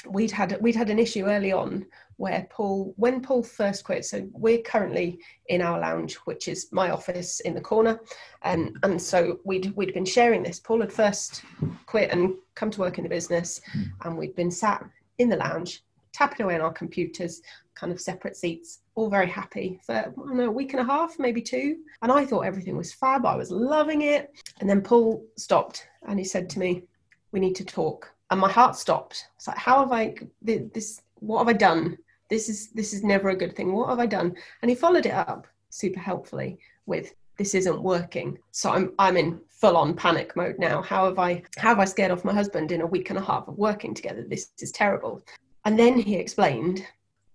S2: we'd had we'd had an issue early on where Paul, when Paul first quit, so we're currently in our lounge, which is my office in the corner, and and so we'd we'd been sharing this. Paul had first quit and come to work in the business, mm. and we'd been sat in the lounge tapping away on our computers, kind of separate seats, all very happy for I don't know, a week and a half, maybe two. And I thought everything was fab. I was loving it. And then Paul stopped and he said to me, "We need to talk." And my heart stopped. It's like, how have I this? What have I done? This is this is never a good thing. What have I done? And he followed it up super helpfully with, "This isn't working." So I'm I'm in full on panic mode now. How have I how have I scared off my husband in a week and a half of working together? This is terrible. And then he explained,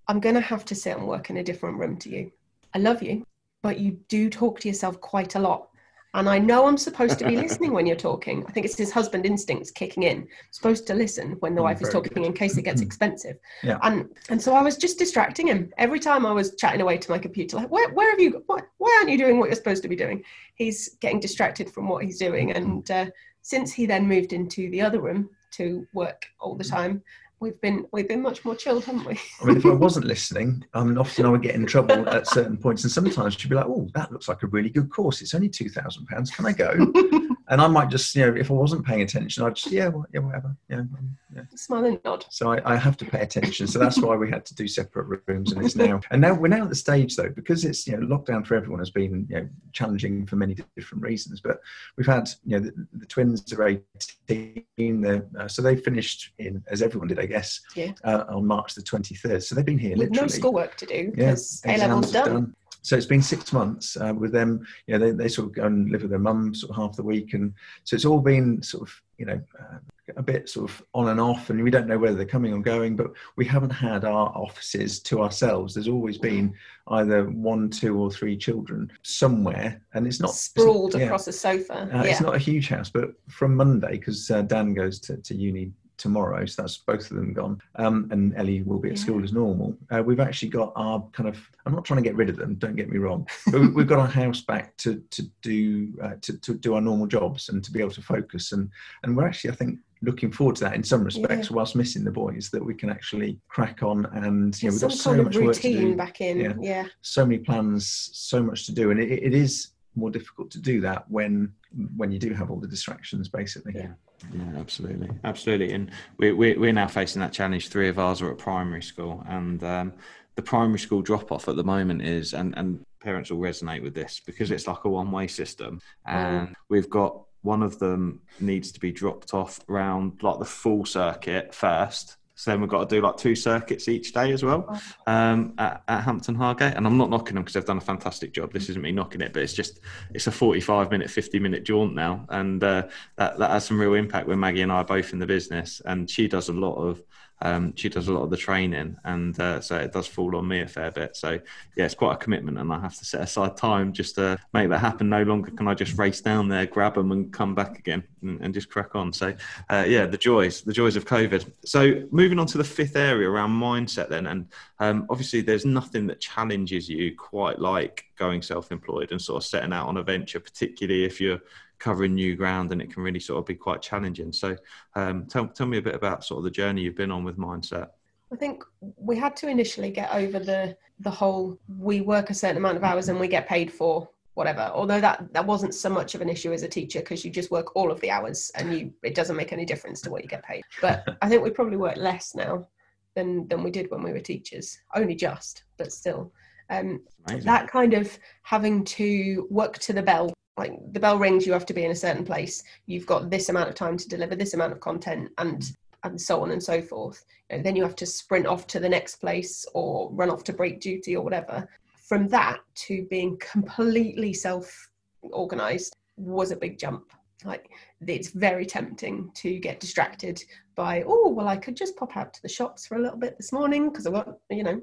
S2: I'm going to have to sit and work in a different room to you. I love you, but you do talk to yourself quite a lot. And I know I'm supposed to be listening when you're talking. I think it's his husband instincts kicking in. supposed to listen when the
S3: Oh,
S2: wife is talking
S3: good.
S2: in case it gets mm. expensive.
S3: Yeah.
S2: And and so I was just distracting him every time I was chatting away to my computer. Like, where, where have you? Why, why aren't you doing what you're supposed to be doing? He's getting distracted from what he's doing. Mm. And uh, since he then moved into the other room to work all the time, we've been we've been much more chilled, haven't we?
S3: I mean, if I wasn't listening, um, often I would get in trouble at certain points, and sometimes she'd be like, "Oh, that looks like a really good course. It's only two thousand pounds. Can I go?" and I might just, you know, if I wasn't paying attention, I'd just, yeah, well, yeah, whatever, yeah, um, yeah.
S2: Smile and nod.
S3: So I, I have to pay attention. So that's why we had to do separate rooms, and it's now, and now we're now at the stage though, because it's, you know, lockdown for everyone has been, you know, challenging for many different reasons. But we've had, you know, the, the twins are eighteen, they're, uh, so they finished in, as everyone did, I guess,
S2: Yeah.
S3: uh, on March the twenty third. So they've been here
S2: With
S3: literally.
S2: no schoolwork to do
S3: Yeah,
S2: A levels
S3: exams
S2: done.
S3: So it's been six months uh, with them. You know, they, they sort of go and live with their mum sort of half the week, and so it's all been sort of you know uh, a bit sort of on and off, and we don't know whether they're coming or going. But we haven't had our offices to ourselves. There's always been either one, two, or three children somewhere, and it's not it's not-
S2: sprawled
S3: yeah.
S2: across a sofa.
S3: Uh,
S2: yeah.
S3: It's not a huge house, but from Monday, because uh, Dan goes to, to uni tomorrow, so that's both of them gone, um, and Ellie will be at
S2: Yeah.
S3: school as normal. Uh, we've actually got our kind of. I'm not trying to get rid of them. Don't get me wrong, but we- we've got our house back to to do uh, to to do our normal jobs and to be able to focus and and we're actually I think looking forward to that in some respects whilst missing the boys that we can actually crack on and you know we've got so much work to
S2: routine
S3: do
S2: back in.
S3: Yeah.
S2: Yeah.
S3: so many plans, so much to do, and it, it is more difficult to do that when when you do have all the distractions, basically.
S2: Yeah.
S1: Yeah, absolutely, absolutely. And we, we, we're now facing that challenge. Three of ours are at primary school, and um, the primary school drop off at the moment is, and, and parents will resonate with this because it's like a one way system, and we've got one of them needs to be dropped off around like the full circuit first. So then we've got to do like two circuits each day as well um, at, at Hampton Hargate. And I'm not knocking them because they've done a fantastic job. This isn't me knocking it, but it's just it's a 45 minute, 50 minute jaunt now, and uh, that that has some real impact when Maggie and I are both in the business, and she does a lot of um, she does a lot of the training, and uh, so it does fall on me a fair bit. So yeah, it's quite a commitment, and I have to set aside time just to make that happen. No longer can I just race down there, grab them, and come back again, and, and just crack on. So uh, yeah, the joys, the joys of COVID. So moving on to the fifth area around mindset, then, and um, obviously there's nothing that challenges you quite like going self-employed and sort of setting out on a venture, particularly if you're covering new ground and it can really sort of be quite challenging. So um, tell, tell me a bit about sort of the journey you've been on with mindset.
S2: I think we had to initially get over the the whole we work a certain amount of hours and we get paid for whatever. Although that that wasn't so much of an issue as a teacher because you just work all of the hours and you it doesn't make any difference to what you get paid. But I think we probably work less now than than we did when we were teachers. Only just, but still. Um, that kind of having to work to the bell like the bell rings you have to be in a certain place. You've got this amount of time to deliver this amount of content and and so on and so forth. Then you have to sprint off to the next place or run off to break duty or whatever. From that to being completely self organized was a big jump. Like it's very tempting to get distracted by oh well i could just pop out to the shops for a little bit this morning because i've got you know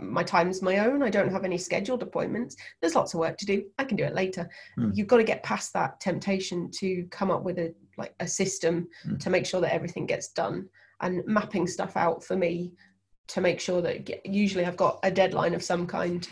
S2: my time's my own. I don't have any scheduled appointments. There's lots of work to do. I can do it later.
S3: Mm.
S2: You've got to get past that temptation to come up with a like a system
S3: Mm.
S2: to make sure that everything gets done and mapping stuff out for me to make sure that get, usually I've got a deadline of some kind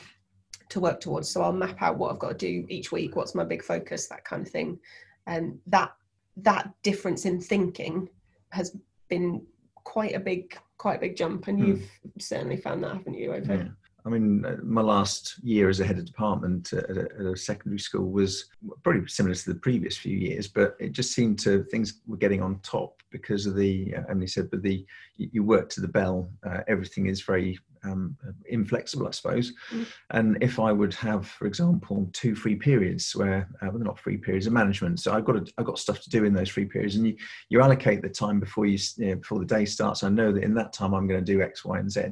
S2: to work towards. So I'll map out what I've got to do each week. What's my big focus? That kind of thing. And that that difference in thinking has been quite a big quite a big jump and
S3: Mm.
S2: you've certainly found that haven't you over
S3: Yeah. I mean, uh, my last year as a head of department at a, at a secondary school was probably similar to the previous few years, but it just seemed to things were getting on top because of the. Uh, Emily said, but the you, you work to the bell. Uh, everything is very um, inflexible, I suppose.
S2: Mm.
S3: And if I would have, for example, two free periods where uh, well, they're not free periods of management, so I've got to, I've got stuff to do in those free periods, and you you allocate the time before you, you know, before the day starts. I know that in that time I'm going to do X, Y, and Z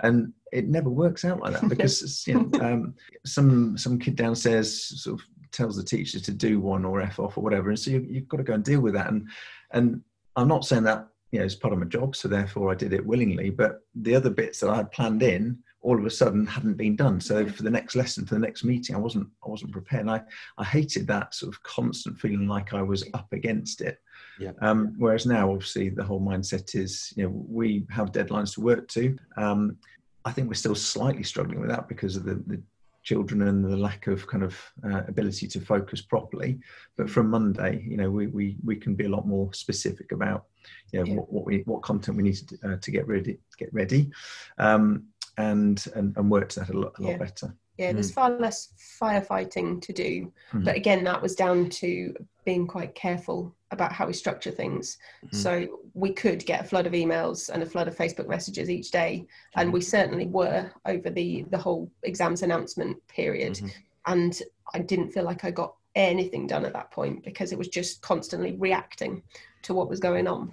S3: and it never works out like that because you know, um, some some kid downstairs sort of tells the teacher to do one or f off or whatever, and so you, you've got to go and deal with that. And and I'm not saying that you know it's part of my job, so therefore I did it willingly. But the other bits that I had planned in all of a sudden hadn't been done. So for the next lesson, for the next meeting, I wasn't I wasn't prepared. And I I hated that sort of constant feeling like I was up against it.
S1: Yeah.
S3: Um, whereas now, obviously, the whole mindset is, you know, we have deadlines to work to. Um, I think we're still slightly struggling with that because of the, the children and the lack of kind of uh, ability to focus properly. But from Monday, you know, we, we, we can be a lot more specific about, you know,
S2: Yeah.
S3: what, what we what content we need to, uh, to get ready get ready, um, and, and and work to that a lot a lot
S2: Yeah.
S3: better.
S2: yeah there's far less firefighting to do
S3: Mhm.
S2: but again that was down to being quite careful about how we structure things.
S1: Mhm.
S2: so we could get a flood of emails and a flood of facebook messages each day and we certainly were over the the whole exams announcement period.
S1: Mhm.
S2: and i didn't feel like i got anything done at that point because it was just constantly reacting to what was going on.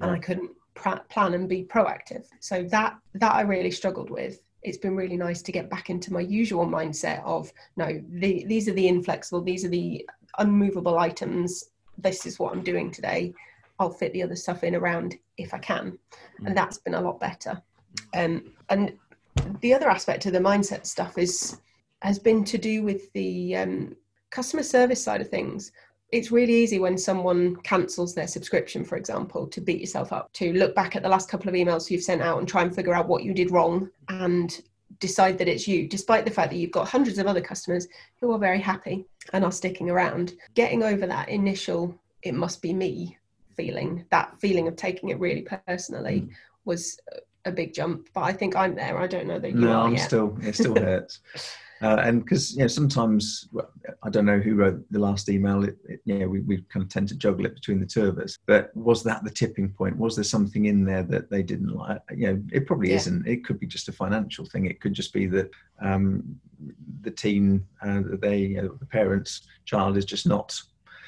S2: And i couldn't pra- plan and be proactive. So that that i really struggled with. It's been really nice to get back into my usual mindset of no the, these are the inflexible these are the unmovable items this is what i'm doing today. I'll fit the other stuff in around if i can.
S1: Mm.
S2: and that's been a lot better. Um, and the other aspect of the mindset stuff is has been to do with the um, customer service side of things. It's really easy when someone cancels their subscription, for example, to beat yourself up, to look back at the last couple of emails you've sent out and try and figure out what you did wrong and decide that it's you, despite the fact that you've got hundreds of other customers who are very happy and are sticking around. Getting over that initial, it must be me feeling, that feeling of taking it really personally
S3: Mm.
S2: was a- big jump. But I think I'm there. I don't know that you
S3: No,
S2: are No,
S3: I'm
S2: yet.
S3: still. It still hurts. Uh, and because you know sometimes well, I don't know who wrote the last email. It, it, you know we, we kind of tend to juggle it between the two of us. But was that the tipping point? Was there something in there that they didn't like? You know, it probably
S2: Yeah.
S3: isn't. It could be just a financial thing. It could just be that um, the teen, uh, they, you know, the parents' child is just not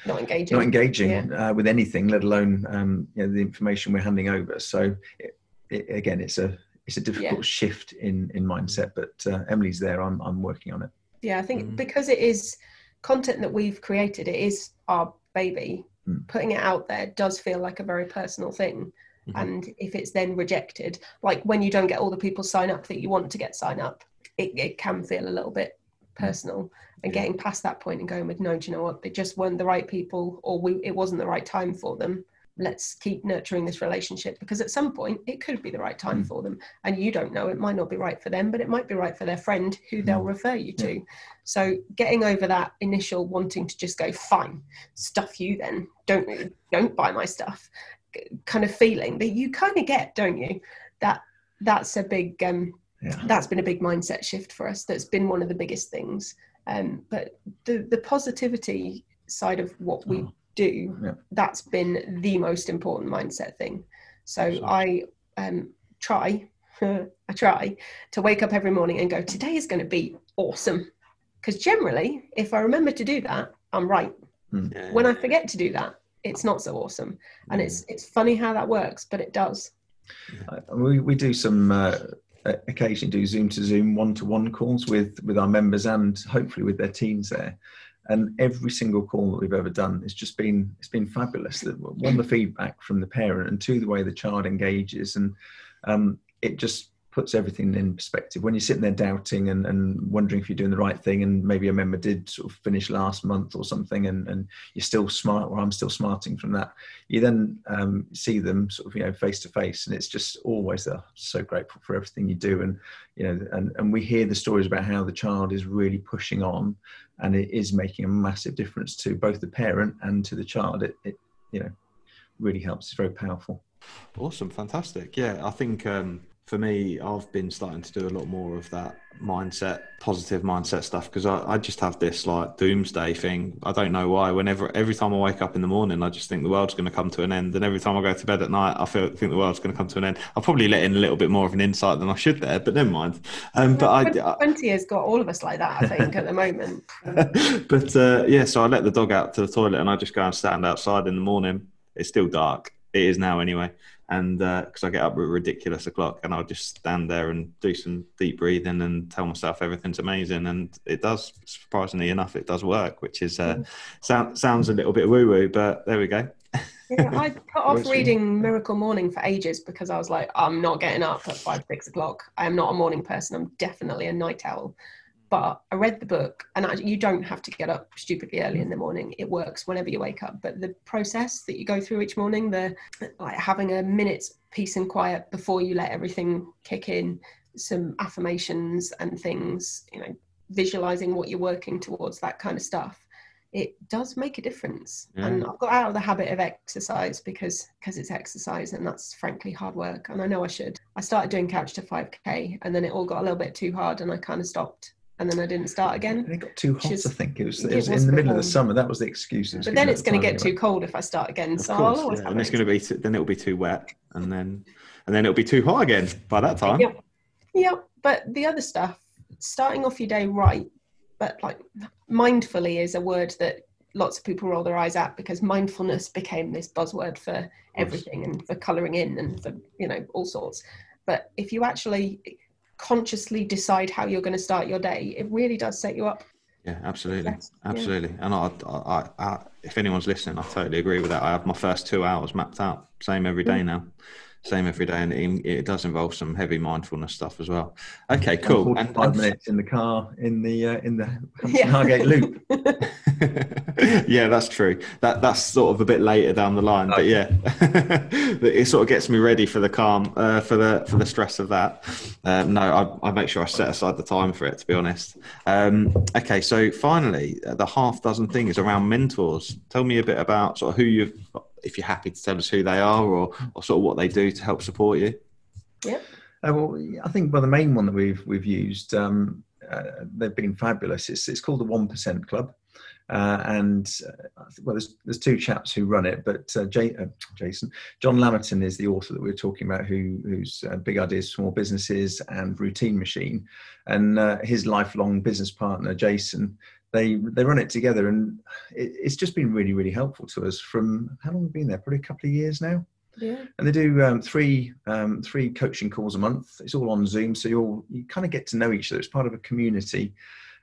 S2: Not engaging.
S3: not engaging uh, with anything, let alone um, you know, the information we're handing over. So it, it, again, it's a it's a difficult
S2: Yeah.
S3: shift in in mindset. But uh, Emily's there. I'm I'm working on it.
S2: Yeah, I think
S1: Mhm.
S2: because it is content that we've created, it is our baby.
S3: Mm.
S2: Putting it out there does feel like a very personal thing.
S1: Mhm.
S2: And if it's then rejected, like when you don't get all the people sign up that you want to get sign up, it, it can feel a little bit personal. And
S1: Yeah.
S2: getting past that point and going with, no, do you know what? They just weren't the right people, or we, it wasn't the right time for them. Let's keep nurturing this relationship because at some point it could be the right time
S3: Mm.
S2: for them. And you don't know, it might not be right for them, but it might be right for their friend who they'll
S3: Mm.
S2: refer you to. So getting over that initial wanting to just go, fine, stuff you then, don't don't buy my stuff, kind of feeling that you kind of get, don't you? That that's a big um,
S3: Yeah.
S2: that's been a big mindset shift for us. That's been one of the biggest things. Um, but the the positivity side of what we
S3: Oh,
S2: do,
S3: yeah.
S2: that's been the most important mindset thing. So
S1: Sure.
S2: I um, try, I try to wake up every morning and go, today is going to be awesome. Because generally, if I remember to do that, I'm right.
S1: Yeah.
S2: When I forget to do that, it's not so awesome. And it's it's funny how that works, but it does.
S3: Uh, we, we do some uh, occasionally do zoom to zoom one to one calls with with our members and hopefully with their teams there and every single call that we've ever done has just been it's been fabulous. One the feedback from the parent and two the way the child engages. And um, it just puts everything in perspective. When you're sitting there doubting and, and wondering if you're doing the right thing and maybe a member did sort of finish last month or something and, and you're still smart or i'm still smarting from that you then um, see them sort of you know face to face and it's just always uh, so grateful for everything you do. And you know and, and we hear the stories about how the child is really pushing on and it is making a massive difference to both the parent and to the child. It, it you know really helps. It's very powerful.
S1: Awesome, fantastic. Yeah, I think um, for me, I've been starting to do a lot more of that mindset, positive mindset stuff because I, I just have this like doomsday thing. I don't know why. Whenever, every time I wake up in the morning, I just think the world's going to come to an end, and every time I go to bed at night, I feel think the world's going to come to an end. I'll probably let in a little bit more of an insight than I should there, but never mind. Um, but I, I,
S2: Twenty has got all of us like that. I think at the moment.
S1: but uh, yeah, so I let the dog out to the toilet, and I just go and stand outside in the morning. It's still dark. It is now anyway and because uh, I get up at a ridiculous o'clock, and I'll just stand there and do some deep breathing and tell myself everything's amazing, and it does. Surprisingly enough, it does work, which is uh, sound, sounds a little bit woo woo, but there we go.
S2: yeah, I put off reading Miracle Morning for ages because I was like, I'm not getting up at five, six o'clock. I am not a morning person. I'm definitely a night owl but I read the book, and I, you don't have to get up stupidly early in the morning. It works whenever you wake up. But the process that you go through each morning, the like having a minute's peace and quiet before you let everything kick in, some affirmations and things, you know, visualizing what you're working towards, that kind of stuff. It does make a difference, yeah. and I've got out of the habit of exercise because because it's exercise, and that's frankly hard work. And I know I should. I started doing couch to 5k, and then it all got a little bit too hard, and I kind of stopped and then I didn't start again.
S3: it got too hot, is, I think. It was, it was, it was in the middle of the summer. That was the excuse.
S2: But then it's going to get too cold if I start again.
S1: Of
S2: so
S1: course, I'll always yeah. and it's going to be too, then it'll be too wet, and then and then it'll be too hot again by that time.
S2: Yep. Yep. But the other stuff, starting off your day right, but like mindfully is a word that lots of people roll their eyes at because mindfulness became this buzzword for everything and for colouring in and for you know all sorts. But if you actually consciously decide how you're going to start your day, it really does set you up.
S1: Yeah, absolutely, absolutely. Yeah. And I, I, I, if anyone's listening, I totally agree with that. I have my first two hours mapped out, same every day now same every day, and it, it, does involve some heavy mindfulness stuff as well. Okay, cool.
S3: And, five minutes in the car in the uh, in the yeah. Hargate Loop.
S1: yeah, that's true. That that's sort of a bit later down the line, but yeah, it sort of gets me ready for the calm, uh, for the for the stress of that. Um, no, I, I, make sure I set aside the time for it. To be honest. Um, okay, so finally, the half dozen thing is around mentors. Tell me a bit about sort of who you've if you're happy to tell us who they are or, or sort of what they do to help support you.
S2: Yeah.
S3: Uh, well, I think well the main one that we've we've used um, uh, they've been fabulous. It's it's called the One Percent Club, uh, and uh, well, there's there's two chaps who run it, but uh, Jay, uh, Jason John Lamerton is the author that we are talking about, who who's Big Ideas, Small Businesses, and Routine Machine, and his lifelong business partner Jason they they run it together, and it, it's just been really really helpful to us. From how long have we been there? Probably a couple of years now.
S2: Yeah.
S3: And they do um, three um, three coaching calls a month. It's all on Zoom, so you all you kind of get to know each other. It's part of a community,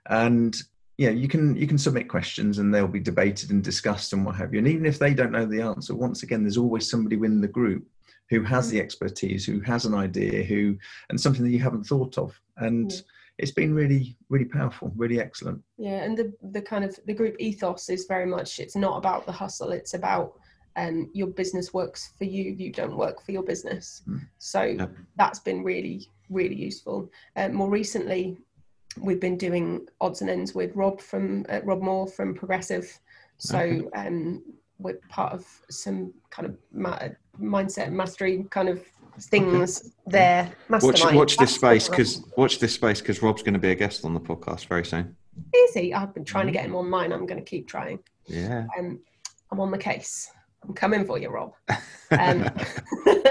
S3: and yeah, you can you can submit questions and they'll be debated and discussed and what have you. And even if they don't know the answer, once again, there's always somebody within the group who has the expertise, who has an idea, who and something that you haven't thought of. And yeah it's been really really powerful really excellent
S2: yeah and the the kind of the group ethos is very much it's not about the hustle it's about um, your business works for you you don't work for your business mm. so that's been really really useful uh, more recently we've been doing odds and ends with rob from uh, rob moore from progressive so okay. um, we're part of some kind of ma- mindset mastery kind of things okay. there.
S1: Watch, watch this space because watch this space because Rob's going to be a guest on the podcast very soon.
S2: Is he? I've been trying to get him on mine. I'm going to keep trying.
S1: Yeah.
S2: Um, I'm on the case. I'm coming for you, Rob. Um,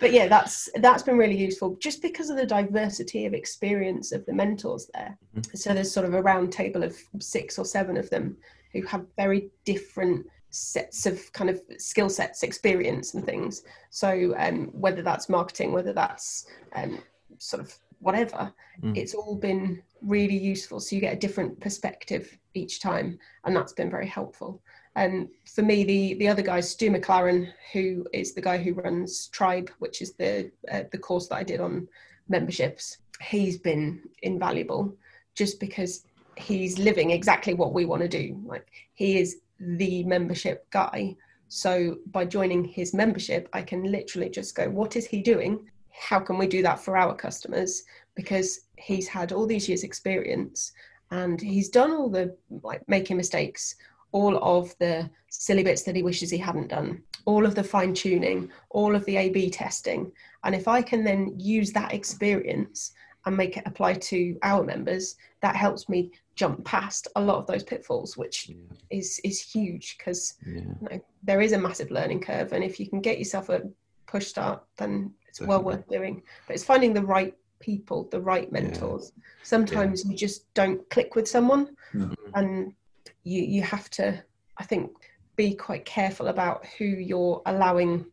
S2: but yeah, that's that's been really useful just because of the diversity of experience of the mentors there.
S1: Mhm.
S2: So there's sort of a round table of six or seven of them who have very different sets of kind of skill sets, experience, and things. So um, whether that's marketing, whether that's um, sort of whatever,
S1: Mm.
S2: it's all been really useful. So you get a different perspective each time, and that's been very helpful. And for me, the the other guy, Stu McLaren, who is the guy who runs Tribe, which is the uh, the course that I did on memberships, he's been invaluable just because he's living exactly what we want to do. Like he is the membership guy. So by joining his membership, I can literally just go, what is he doing? How can we do that for our customers? Because he's had all these years' experience and he's done all the like making mistakes, all of the silly bits that he wishes he hadn't done, all of the fine tuning, all of the A B testing. And if I can then use that experience and make it apply to our members, that helps me jump past a lot of those pitfalls, which
S1: Yeah,
S2: is is huge because
S1: yeah,
S2: you know, there is a massive learning curve. And if you can get yourself a push start, then it's well worth doing. But it's finding the right people, the right mentors. Sometimes you just don't click with someone
S3: Mhm.
S2: and you you have to i think be quite careful about who you're allowing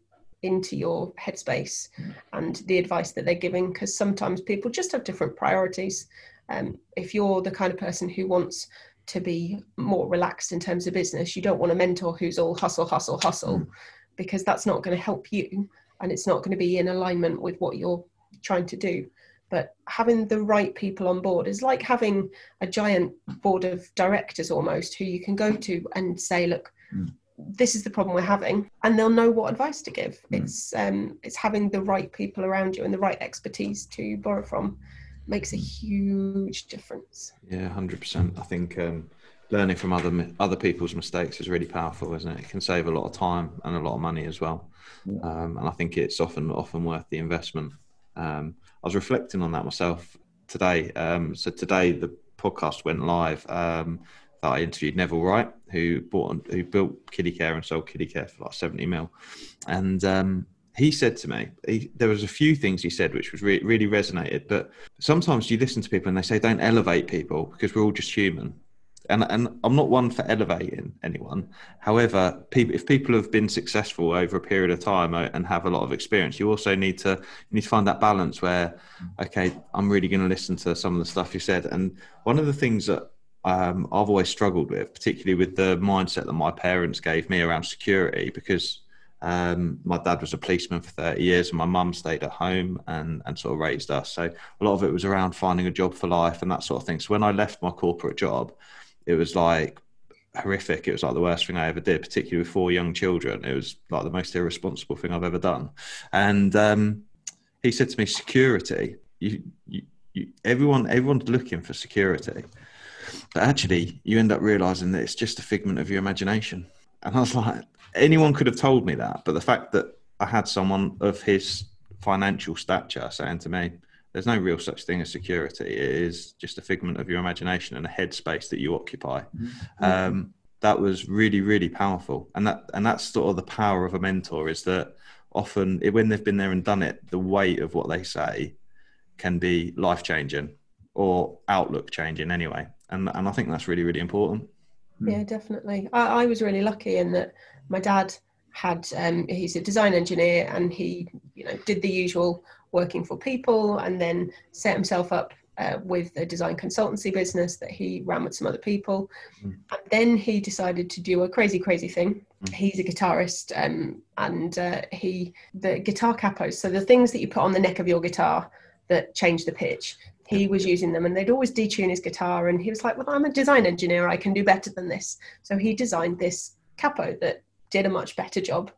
S2: into your headspace and the advice that they're giving because sometimes people just have different priorities um, if you're the kind of person who wants to be more relaxed in terms of business you don't want a mentor who's all hustle hustle hustle
S3: Mm.
S2: because that's not going to help you and it's not going to be in alignment with what you're trying to do but having the right people on board is like having a giant board of directors almost who you can go to and say look
S3: Mm.
S2: this is the problem we're having and they'll know what advice to give
S3: Mm.
S2: it's um it's having the right people around you and the right expertise to borrow from makes a huge difference
S1: yeah, hundred percent. I think um, learning from other other people's mistakes is really powerful, isn't it? It can save a lot of time and a lot of money as well.
S3: Yeah.
S1: Um, and I think it's often often worth the investment. Um, I was reflecting on that myself today. Um, so today the podcast went live. Um, that I interviewed Neville Wright, who bought who built Kiddi Caru and sold Kiddi Caru for like seventy mil, and um, he said to me, he, there was a few things he said which was re- really resonated. But sometimes you listen to people and they say don't elevate people because we're all just human. And, and I'm not one for elevating anyone. However, people, if people have been successful over a period of time uh, and have a lot of experience, you also need to you need to find that balance where, okay, I'm really going to listen to some of the stuff you said. And one of the things that um, I've always struggled with, particularly with the mindset that my parents gave me around security, because um, my dad was a policeman for 30 years and my mum stayed at home and, and sort of raised us. So a lot of it was around finding a job for life and that sort of thing. So when I left my corporate job, it was like horrific. It was like the worst thing I ever did, particularly with four young children. It was like the most irresponsible thing I've ever done. And um, he said to me, security, you, you, you, everyone, everyone's looking for security. But actually, you end up realizing that it's just a figment of your imagination. And I was like, anyone could have told me that. But the fact that I had someone of his financial stature saying to me, there's no real such thing as security. It is just a figment of your imagination and a headspace that you occupy. Um, that was really, really powerful. And that and that's sort of the power of a mentor is that often it, when they've been there and done it, the weight of what they say can be life changing or outlook changing anyway. And and I think that's really, really important.
S3: Mm.
S2: Yeah, definitely. I, I was really lucky in that my dad had um, he's a design engineer and he you know did the usual working for people and then set himself up uh, with a design consultancy business that he ran with some other people.
S1: Mm.
S2: and then he decided to do a crazy crazy thing.
S1: Mm.
S2: he's a guitarist um, and uh, he the guitar capos so the things that you put on the neck of your guitar that change the pitch. He was using them and they'd always detune his guitar and he was like well i'm a design engineer i can do better than this. So he designed this capo that did a much better job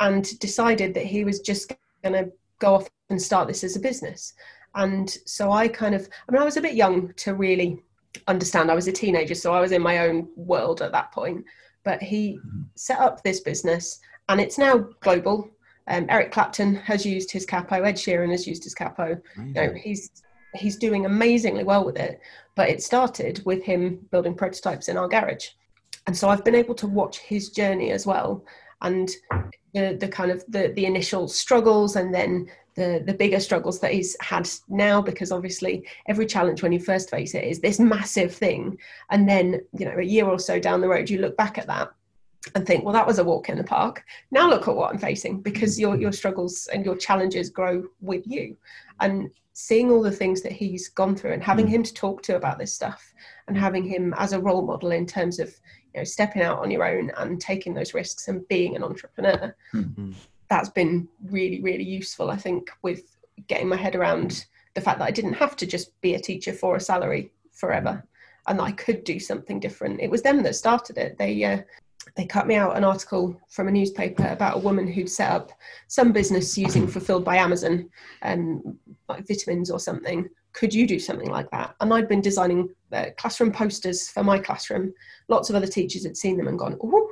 S2: and decided that he was just going to go off and start this as a business. And so i kind of i mean i was a bit young to really understand. I was a teenager so i was in my own world at that point. But he
S3: Mhm.
S2: set up this business and it's now global. Um, eric clapton has used his capo ed sheeran has used his capo. You know, he's he's doing amazingly well with it. But it started with him building prototypes in our garage, and so I've been able to watch his journey as well. And the, the kind of the, the initial struggles and then the, the bigger struggles that he's had now because obviously every challenge when you first face it is this massive thing. And then you know a year or so down the road you look back at that and think well that was a walk in the park. Now look at what i'm facing because your your struggles and your challenges grow with you. And seeing all the things that he's gone through and having hmm. him to talk to about this stuff and having him as a role model in terms of you know stepping out on your own and taking those risks and being an entrepreneur.
S3: Mm-hmm.
S2: that's been really really useful i think with getting my head around the fact that i didn't have to just be a teacher for a salary forever and that i could do something different. It was them that started it. They uh, they cut me out an article from a newspaper about a woman who'd set up some business using fulfilled by amazon um, like vitamins or something could you do something like that? And i'd been designing uh, classroom posters for my classroom. Lots of other teachers had seen them and gone oh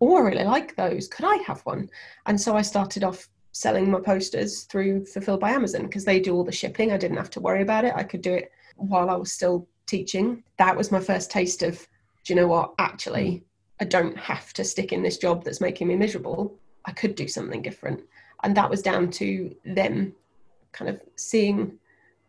S2: oh i really like those. Could i have one? And so i started off selling my posters through fulfilled by amazon because they do all the shipping. I didn't have to worry about it. I could do it while i was still teaching. That was my first taste of do you know what? Actually i don't have to stick in this job that's making me miserable. I could do something different. And that was down to them kind of seeing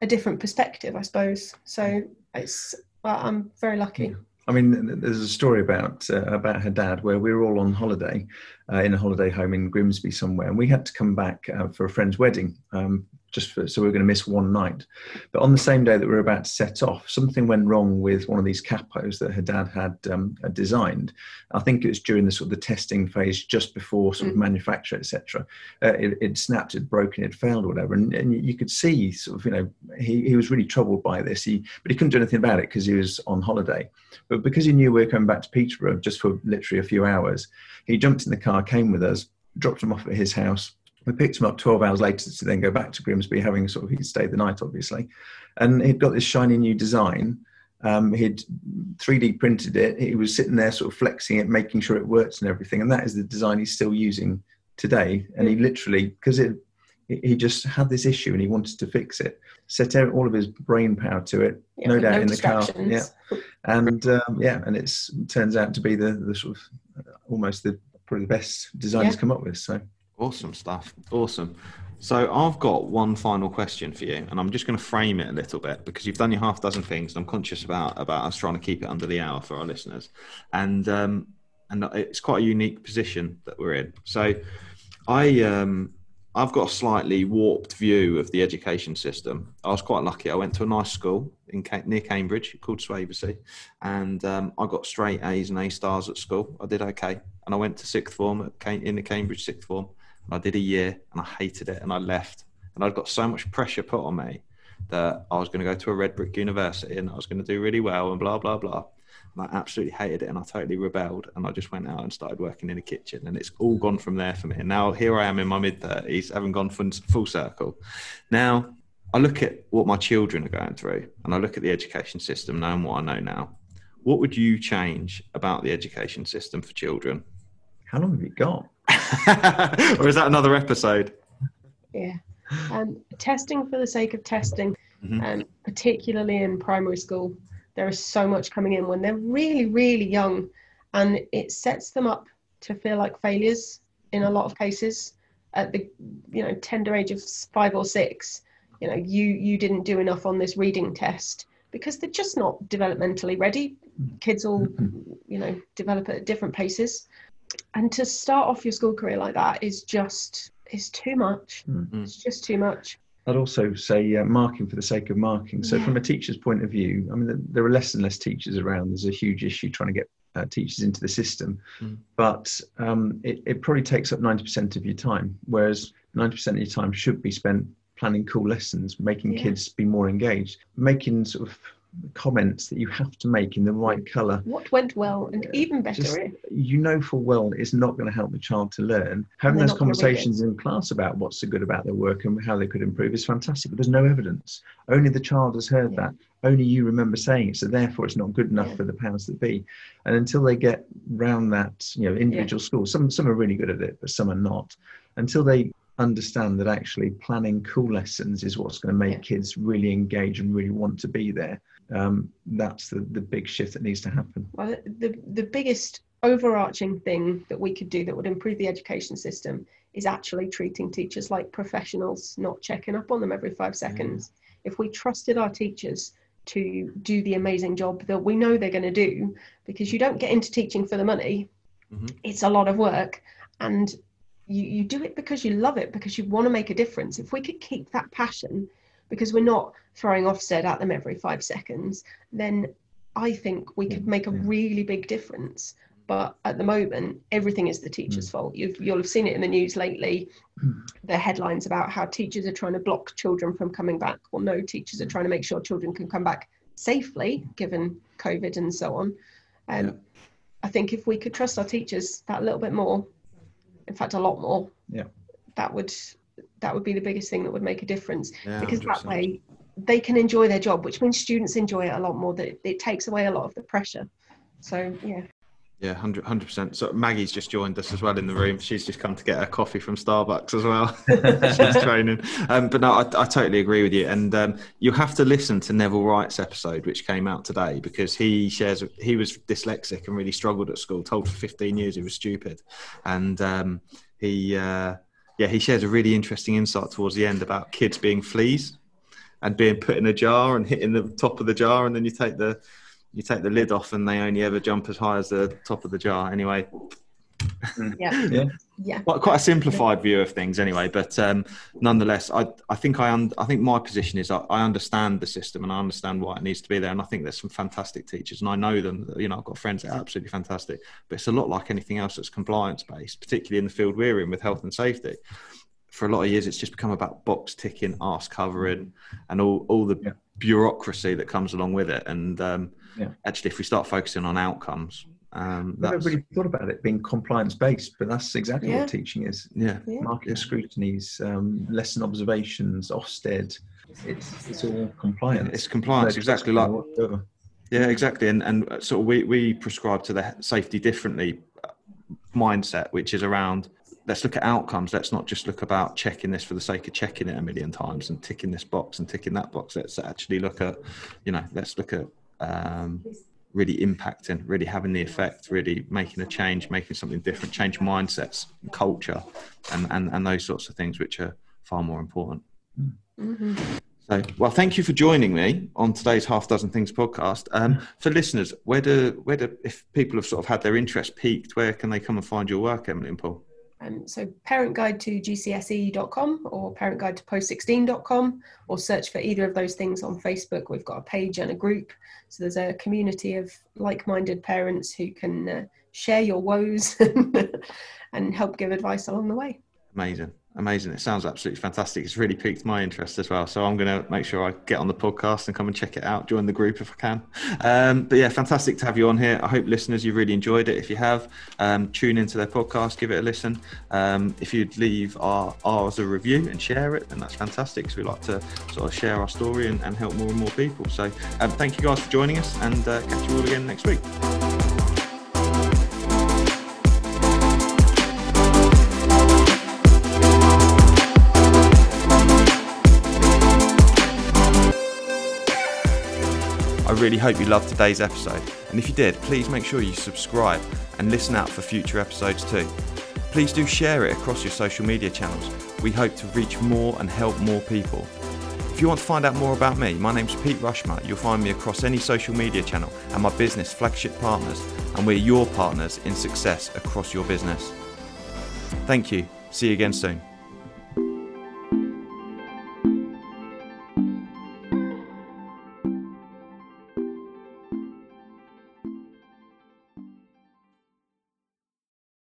S2: a different perspective i suppose. So it's well, i'm very lucky.
S3: I mean, there's a story about uh, about her dad where we were all on holiday uh, in a holiday home in Grimsby somewhere, and we had to come back uh, for a friend's wedding. Um, just for, so we were going to miss one night. But on the same day that we were about to set off, something went wrong with one of these capos that her dad had um, had designed. I think it was during the sort of the testing phase, just before sort of
S2: Mm.
S3: manufacture, etc. Uh, it, it snapped, it broken, it failed, or whatever. And, and you could see sort of, you know, he, he was really troubled by this. He but he couldn't do anything about it because he was on holiday. But because he knew we were coming back to Peterborough just for literally a few hours, he jumped in the car, came with us, dropped him off at his house. We picked him up 12 hours later to then go back to Grimsby, having sort of, he'd stayed the night, obviously. And he'd got this shiny new design. Um, he'd 3D printed it. He was sitting there sort of flexing it, making sure it works and everything. And that is the design he's still using today. And he literally, because it, he just had this issue and he wanted to fix it, set out all of his brain power to it,
S2: Yeah,
S3: no doubt in the car. Yeah and um, yeah, and it's it turns out to be the the sort of uh, almost the probably the best design he's come up with. So
S1: Awesome stuff. Awesome. So I've got one final question for you, and I'm just going to frame it a little bit because you've done your half dozen things, and I'm conscious about about us trying to keep it under the hour for our listeners, and um, and it's quite a unique position that we're in. So I um, I've got a slightly warped view of the education system. I was quite lucky. I went to a nice school in near Cambridge called Swavesey, and um, I got straight A's and A stars at school. I did okay, and I went to sixth form at in the Cambridge sixth form. I did a year, and I hated it, and I left. And I'd got so much pressure put on me that I was going to go to a red brick university, and I was going to do really well, and blah blah blah. And I absolutely hated it, and I totally rebelled, and I just went out and started working in a kitchen, and it's all gone from there for me. And now here I am in my mid thirties, having gone full circle. Now I look at what my children are going through, and I look at the education system, knowing what I know now. What would you change about the education system for children?
S3: How long have you got?
S1: or is that another episode?
S2: Yeah. Um, testing for the sake of testing,
S1: Mhm.
S2: um, particularly in primary school, there is so much coming in when they're really, really young, and it sets them up to feel like failures in a lot of cases. At the you know tender age of five or six, you know you you didn't do enough on this reading test because they're just not developmentally ready. Kids all you know develop at different paces, and to start off your school career like that is just is too much.
S3: Mm.
S2: It's just too much.
S3: I'd also say uh, marking for the sake of marking. So,
S2: Yeah.
S3: from a teacher's point of view, I mean, th- there are less and less teachers around. There's a huge issue trying to get uh, teachers into the system,
S1: Mm.
S3: but um, it, it probably takes up 90% of your time, whereas 90% of your time should be spent planning cool lessons, making
S2: Yeah.
S3: kids be more engaged, making sort of comments that you have to make in the right colour.
S2: What went well, and even better,
S3: just- You know full well it's not going to help the child to learn. Having those
S2: not gonna read it.
S3: conversations in class about what's so good about their work and how they could improve is fantastic, but there's no evidence. Only the child has heard
S2: Yeah.
S3: that. Only you remember saying it, so therefore it's not good enough
S2: Yeah.
S3: for the powers that be. And until they get round that, you know, individual schools, some some are really good at it, but some are not. Until they understand that actually planning cool lessons is what's going to make
S2: Yeah.
S3: kids really engage and really want to be there. Um, that's the, the big shift that needs to happen.
S2: well, the the biggest overarching thing that we could do that would improve the education system is actually treating teachers like professionals, not checking up on them every five seconds. If we trusted our teachers to do the amazing job that we know they're going to do, because you don't get into teaching for the money, mm-hmm. it's a lot of work. And you, you do it because you love it, because you want to make a difference. If we could keep that passion, because we're not throwing Ofsted at them every five seconds, then I think we could make a really big difference. But at the moment, everything is the teacher's mm. fault. You've, you'll have seen it in the news lately. The headlines about how teachers are trying to block children from coming back, or no, teachers are trying to make sure children can come back safely, given COVID and so on. Um, yeah. I think if we could trust our teachers that little bit more, in fact, a lot more,
S3: yeah,
S2: that would that would be the biggest thing that would make a difference. Yeah, because 100%. that way they can enjoy their job, which means students enjoy it a lot more. That it, it takes away a lot of the pressure. So yeah.
S1: Yeah, 100 percent. So Maggie's just joined us as well in the room. She's just come to get her coffee from Starbucks as well. She's training. Um, but no, I, I, totally agree with you. And um, you have to listen to Neville Wright's episode, which came out today, because he shares he was dyslexic and really struggled at school. Told for 15 years he was stupid, and um, he uh, yeah he shares a really interesting insight towards the end about kids being fleas and being put in a jar and hitting the top of the jar, and then you take the you take the lid off and they only ever jump as high as the top of the jar. Anyway
S2: yeah. Yeah.
S1: Yeah. Quite, quite a simplified view of things anyway but um, nonetheless I, I think I, un- I think my position is I, I understand the system and I understand why it needs to be there and I think there's some fantastic teachers and I know them you know I've got friends that are absolutely fantastic but it's a lot like anything else that's compliance based particularly in the field we're in with health and safety. For a lot of years it's just become about box ticking arse covering and all, all the yeah. bureaucracy that comes along with it and um, yeah. actually, if we start focusing on outcomes, um,
S3: I've never really thought about it being compliance based, but that's exactly yeah. what teaching is.
S1: Yeah,
S3: yeah. market scrutinies, um, lesson observations, Ofsted. It's it's all compliance.
S1: It's compliance, exactly like. Whatever. Yeah, exactly, and and uh, sort of we we prescribe to the safety differently uh, mindset, which is around let's look at outcomes. Let's not just look about checking this for the sake of checking it a million times and ticking this box and ticking that box. Let's actually look at, you know, let's look at um, really impacting, really having the effect, really making a change, making something different, change mindsets, culture, and, and, and those sorts of things, which are far more important. Mm-hmm. So, well, thank you for joining me on today's Half Dozen Things podcast. Um, for listeners, where do, where do, if people have sort of had their interest peaked, where can they come and find your work, Emily and Paul?
S2: Um, so parent guide to gcse.com or parent guide to post16.com or search for either of those things on Facebook. We've got a page and a group. So there's a community of like-minded parents who can uh, share your woes and help give advice along the way.
S1: Amazing amazing. It sounds absolutely fantastic. It's really piqued my interest as well. So I'm going to make sure I get on the podcast and come and check it out, join the group if I can. Um, but yeah, fantastic to have you on here. I hope listeners, you really enjoyed it. If you have, um, tune into their podcast, give it a listen. Um, if you'd leave our, ours a review and share it, then that's fantastic because we like to sort of share our story and, and, help more and more people. So um, thank you guys for joining us and uh, catch you all again next week. Really hope you loved today's episode, and if you did, please make sure you subscribe and listen out for future episodes too. Please do share it across your social media channels. We hope to reach more and help more people. If you want to find out more about me, my name's Pete Rushmer. You'll find me across any social media channel and my business Flagship Partners, and we're your partners in success across your business. Thank you. See you again soon.